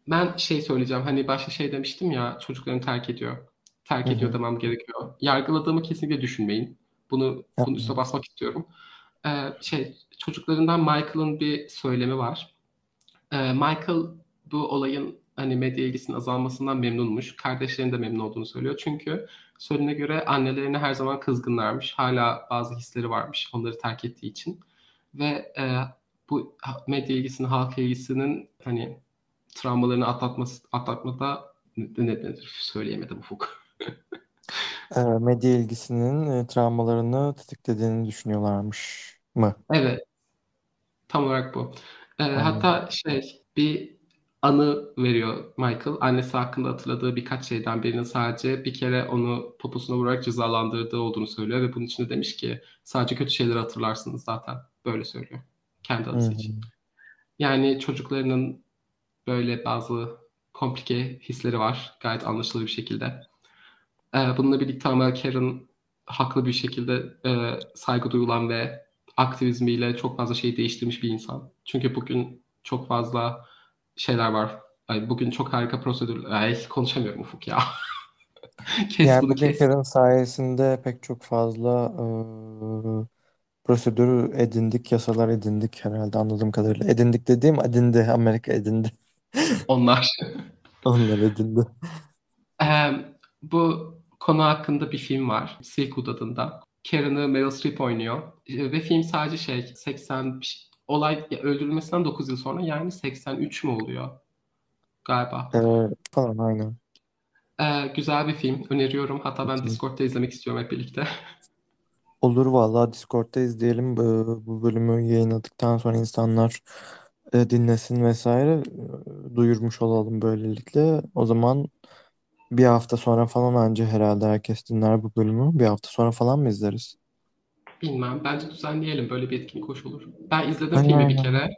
B: Ben şey söyleyeceğim. Hani başta şey demiştim ya çocuklarını terk ediyor. Terk
C: Hı
B: ediyor demem gerekiyor. Yargıladığımı kesinlikle düşünmeyin. Bunu bunun üstüne basmak istiyorum. Ee, şey çocuklarından Michael'ın bir söylemi var. Ee, Michael bu olayın hani medya ilgisinin azalmasından memnunmuş. Kardeşlerinin de memnun olduğunu söylüyor. Çünkü söylene göre annelerine her zaman kızgınlarmış. Hala bazı hisleri varmış onları terk ettiği için. Ve e, bu medya ilgisinin, halk ilgisinin hani travmalarını atlatması, atlatmada ne, ne, nedir söyleyemedim Ufuk.
C: Ee, medya ilgisinin e, travmalarını tetiklediğini düşünüyorlarmış mı?
B: Evet. Tam olarak bu.
C: Anladım.
B: hatta şey bir anı veriyor Michael. Annesi hakkında hatırladığı birkaç şeyden birinin sadece bir kere onu poposuna vurarak cezalandırdığı olduğunu söylüyor ve bunun için de demiş ki sadece kötü şeyleri hatırlarsınız zaten. Böyle söylüyor. Kendi anısı
A: Hı
B: için. Yani çocuklarının böyle bazı komplike hisleri var. Gayet anlaşılır bir şekilde. Ee, bununla birlikte ama Karen haklı bir şekilde e, saygı duyulan ve aktivizmiyle çok fazla şey değiştirmiş bir insan. Çünkü bugün çok fazla şeyler var. Ay, bugün çok harika prosedür... Ay, konuşamıyorum Ufuk ya. kes
A: Yani
B: bunu kes.
A: Karen sayesinde pek çok fazla eee, prosedür edindik, yasalar edindik herhalde anladığım kadarıyla. Edindik dediğim edindi, Amerika edindi.
B: Onlar.
A: Onlar edindi.
B: Ee, bu konu hakkında bir film var. Silkwood adında. Karen'ı Meryl Streep oynuyor. Ve film sadece şey 80 olay öldürülmesinden 9 yıl sonra yani 83 mü oluyor galiba.
A: Eee, falan aynen.
B: Ee, güzel bir film. Öneriyorum. Hatta ben. Discord'da izlemek istiyorum hep birlikte.
A: Olur vallahi Discord'da izleyelim. Bu, bu bölümü yayınladıktan sonra insanlar e, dinlesin vesaire e, duyurmuş olalım böylelikle. O zaman bir hafta sonra falan anca herhalde herkes dinler bu bölümü. Bir hafta sonra falan mı izleriz?
B: Bilmem. Bence düzenleyelim. Böyle bir etkinlik hoş olur. Ben izledim
A: Aynen
B: filmi bir kere.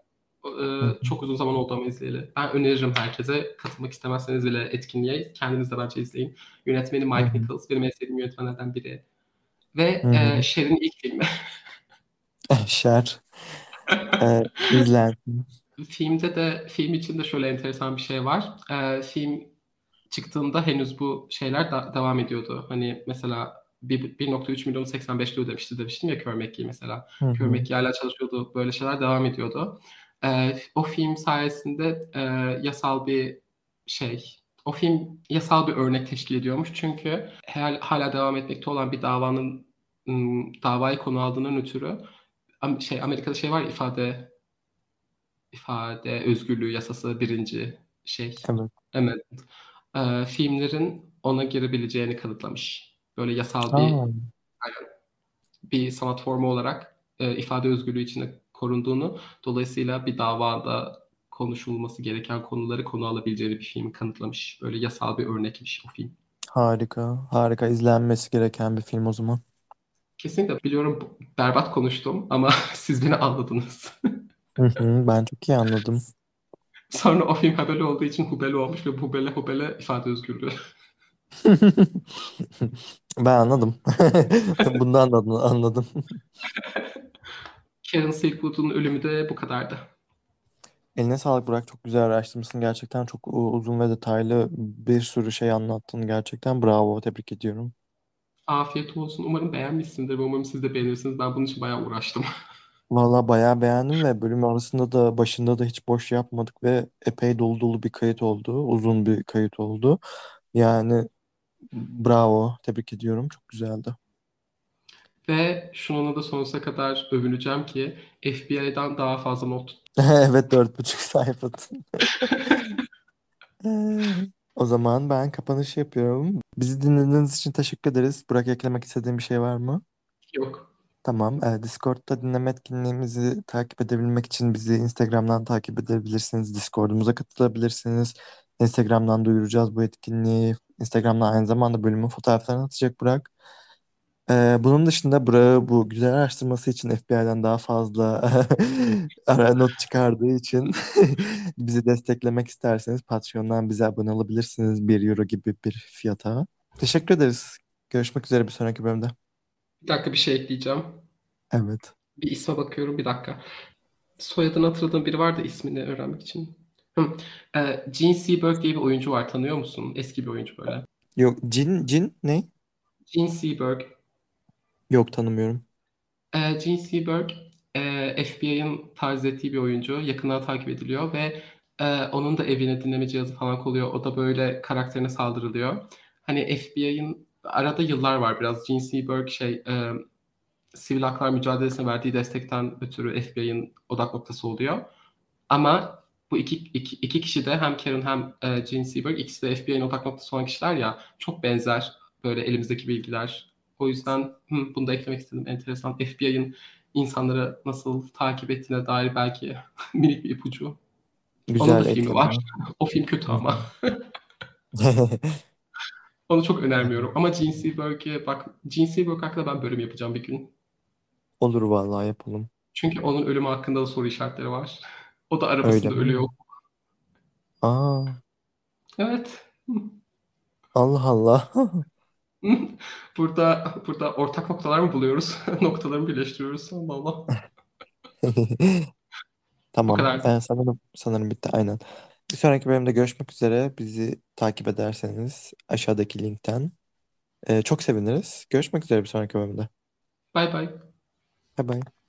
B: Ee, çok uzun zaman oldu ama izleyeli. Ben öneririm herkese. Katılmak istemezseniz bile etkinliğe kendiniz de bence izleyin. Yönetmeni Mike
A: hı.
B: Nichols. Benim en sevdiğim yönetmenlerden biri. Ve
A: Hı hı.
B: e, Cher'in ilk filmi.
A: Şer. E, izlensin.
B: Filmde de film içinde şöyle enteresan bir şey var. Ee, film çıktığında henüz bu şeyler da- devam ediyordu. Hani mesela 1.3 milyon 85'li ödemişti demiştim ya Körmekki mesela. Körmekki hala çalışıyordu. Böyle şeyler devam ediyordu. Ee, o film sayesinde e, yasal bir şey, o film yasal bir örnek teşkil ediyormuş. Çünkü hal- hala devam etmekte olan bir davanın davayı konu aldığından ötürü şey Amerika'da şey var ya, ifade ifade özgürlüğü yasası birinci şey
A: Evet.
B: evet Ee, filmlerin ona girebileceğini kanıtlamış. Böyle yasal bir
A: Aa,
B: bir sanat formu olarak e, ifade özgürlüğü içinde korunduğunu, dolayısıyla bir davada konuşulması gereken konuları konu alabileceğini bir film kanıtlamış. Böyle yasal bir örnekmiş o film.
A: harika. Harika. izlenmesi gereken bir film o zaman.
B: Kesinlikle biliyorum berbat konuştum ama siz beni anladınız.
A: Hı hı, ben çok iyi anladım.
B: Sonra o film Hebele olduğu için Hubele olmuş ve Hubele Hubele ifade özgürlüğü.
A: Ben anladım. Bundan da anladım. anladım.
B: Karen Silkwood'un ölümü de bu kadardı.
A: Eline sağlık Burak. Çok güzel araştırmışsın. Gerçekten çok uzun ve detaylı bir sürü şey anlattın. Gerçekten bravo. Tebrik ediyorum.
B: Afiyet olsun. Umarım beğenmişsindir umarım siz de beğenirsiniz. Ben bunun için bayağı uğraştım.
A: Valla bayağı beğendim ve bölüm arasında da başında da hiç boş yapmadık ve epey dolu dolu bir kayıt oldu. Uzun bir kayıt oldu. Yani bravo. Tebrik ediyorum. Çok güzeldi.
B: Ve şununla da sonsuza kadar övüneceğim ki FBI'dan daha fazla not tuttum.
A: Evet dört buçuk sayfa. O zaman ben kapanış yapıyorum. Bizi dinlediğiniz için teşekkür ederiz. Burak eklemek istediğin bir şey var mı?
B: Yok.
A: Tamam. E, Discord'da dinleme etkinliğimizi takip edebilmek için bizi Instagram'dan takip edebilirsiniz. Discord'umuza katılabilirsiniz. Instagram'dan duyuracağız bu etkinliği. Instagram'dan aynı zamanda bölümün fotoğraflarını atacak Burak. E, bunun dışında Burak'ı bu güzel araştırması için FBI'den daha fazla ara not çıkardığı için bizi desteklemek isterseniz Patreon'dan bize abone olabilirsiniz. 1 euro gibi bir fiyata. Teşekkür ederiz. Görüşmek üzere bir sonraki bölümde.
B: Bir dakika bir şey ekleyeceğim.
A: Evet.
B: Bir isme bakıyorum bir dakika. Soyadını hatırladığım biri var da ismini öğrenmek için. Ee, Gene Seberg diye bir oyuncu var. Tanıyor musun? Eski bir oyuncu böyle.
A: Yok Cin Cin ne?
B: Gene Seberg.
A: Yok tanımıyorum.
B: Ee, Gene Seberg e, FBI'ın tarz ettiği bir oyuncu. Yakından takip ediliyor ve e, onun da evine dinleme cihazı falan koyuyor. O da böyle karakterine saldırılıyor. Hani FBI'ın arada yıllar var biraz. Gene Seberg şey e, sivil haklar mücadelesine verdiği destekten ötürü FBI'ın odak noktası oluyor. Ama bu iki, iki, iki kişi de hem Karen hem e, Gene Seberg ikisi de FBI'nin odak noktası olan kişiler ya çok benzer böyle elimizdeki bilgiler. O yüzden hı, bunu da eklemek istedim. Enteresan. FBI'ın insanları nasıl takip ettiğine dair belki minik bir ipucu. Onun
A: Güzel
B: da filmi var. O film kötü ama. Onu çok önermiyorum. Ama cinsi bölge bak cinsi bölge hakkında ben bölüm yapacağım bir gün.
A: Olur vallahi yapalım.
B: Çünkü onun ölümü hakkında da soru işaretleri var. O da
A: Öyle
B: arabasında
A: mi?
B: ölüyor.
A: Aa,
B: Evet.
A: Allah Allah.
B: Burada burada ortak noktalar mı buluyoruz? Noktaları birleştiriyoruz? Allah Allah. O
A: Tamam.
B: kadar.
A: Ee, sanırım sanırım bitti. Aynen. Bir sonraki bölümde görüşmek üzere. Bizi takip ederseniz aşağıdaki linkten ee, çok seviniriz. Görüşmek üzere bir sonraki bölümde.
B: Bay bay.
A: Bye bye.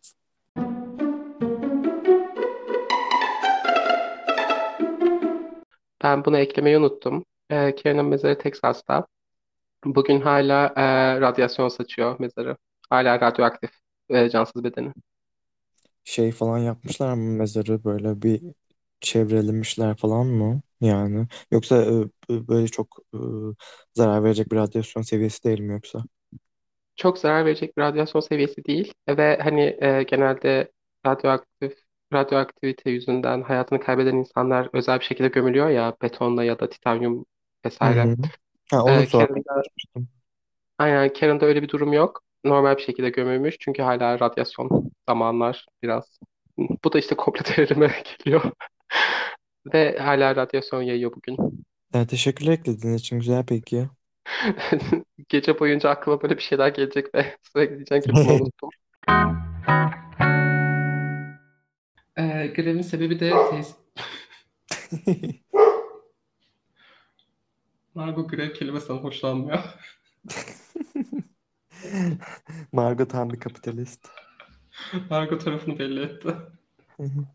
B: Ben bunu eklemeyi unuttum. Ee, Karen'ın mezarı Teksas'ta. Bugün hala e, radyasyon saçıyor mezarı. Hala radyoaktif e, cansız bedeni.
A: Şey falan yapmışlar mı mezarı böyle bir çevrelemişler falan mı? Yani yoksa e, böyle çok e, zarar verecek bir radyasyon seviyesi değil mi yoksa?
B: Çok zarar verecek bir radyasyon seviyesi değil ve hani e, genelde radyoaktif radyoaktivite yüzünden hayatını kaybeden insanlar özel bir şekilde gömülüyor ya betonla ya da titanyum
A: Hı
B: vesaire.
A: hı. Ha, onu
B: E,
A: sormaya çalışmıştım.
B: aynen Karen'da öyle bir durum yok. Normal bir şekilde gömülmüş çünkü hala radyasyon zamanlar biraz. Bu da işte komplo teorime geliyor. Ve hala radyasyon yayıyor bugün.
A: Ee, teşekkürler eklediğiniz için güzel peki.
B: Gece boyunca aklıma böyle bir şeyler gelecek ve sürekli diyeceğim ki bunu unuttum. Ee, grevin sebebi de tesis... Margot grev kelimesinden hoşlanmıyor.
A: Margot tam bir kapitalist.
B: Margot tarafını belli etti.
A: Hı hı.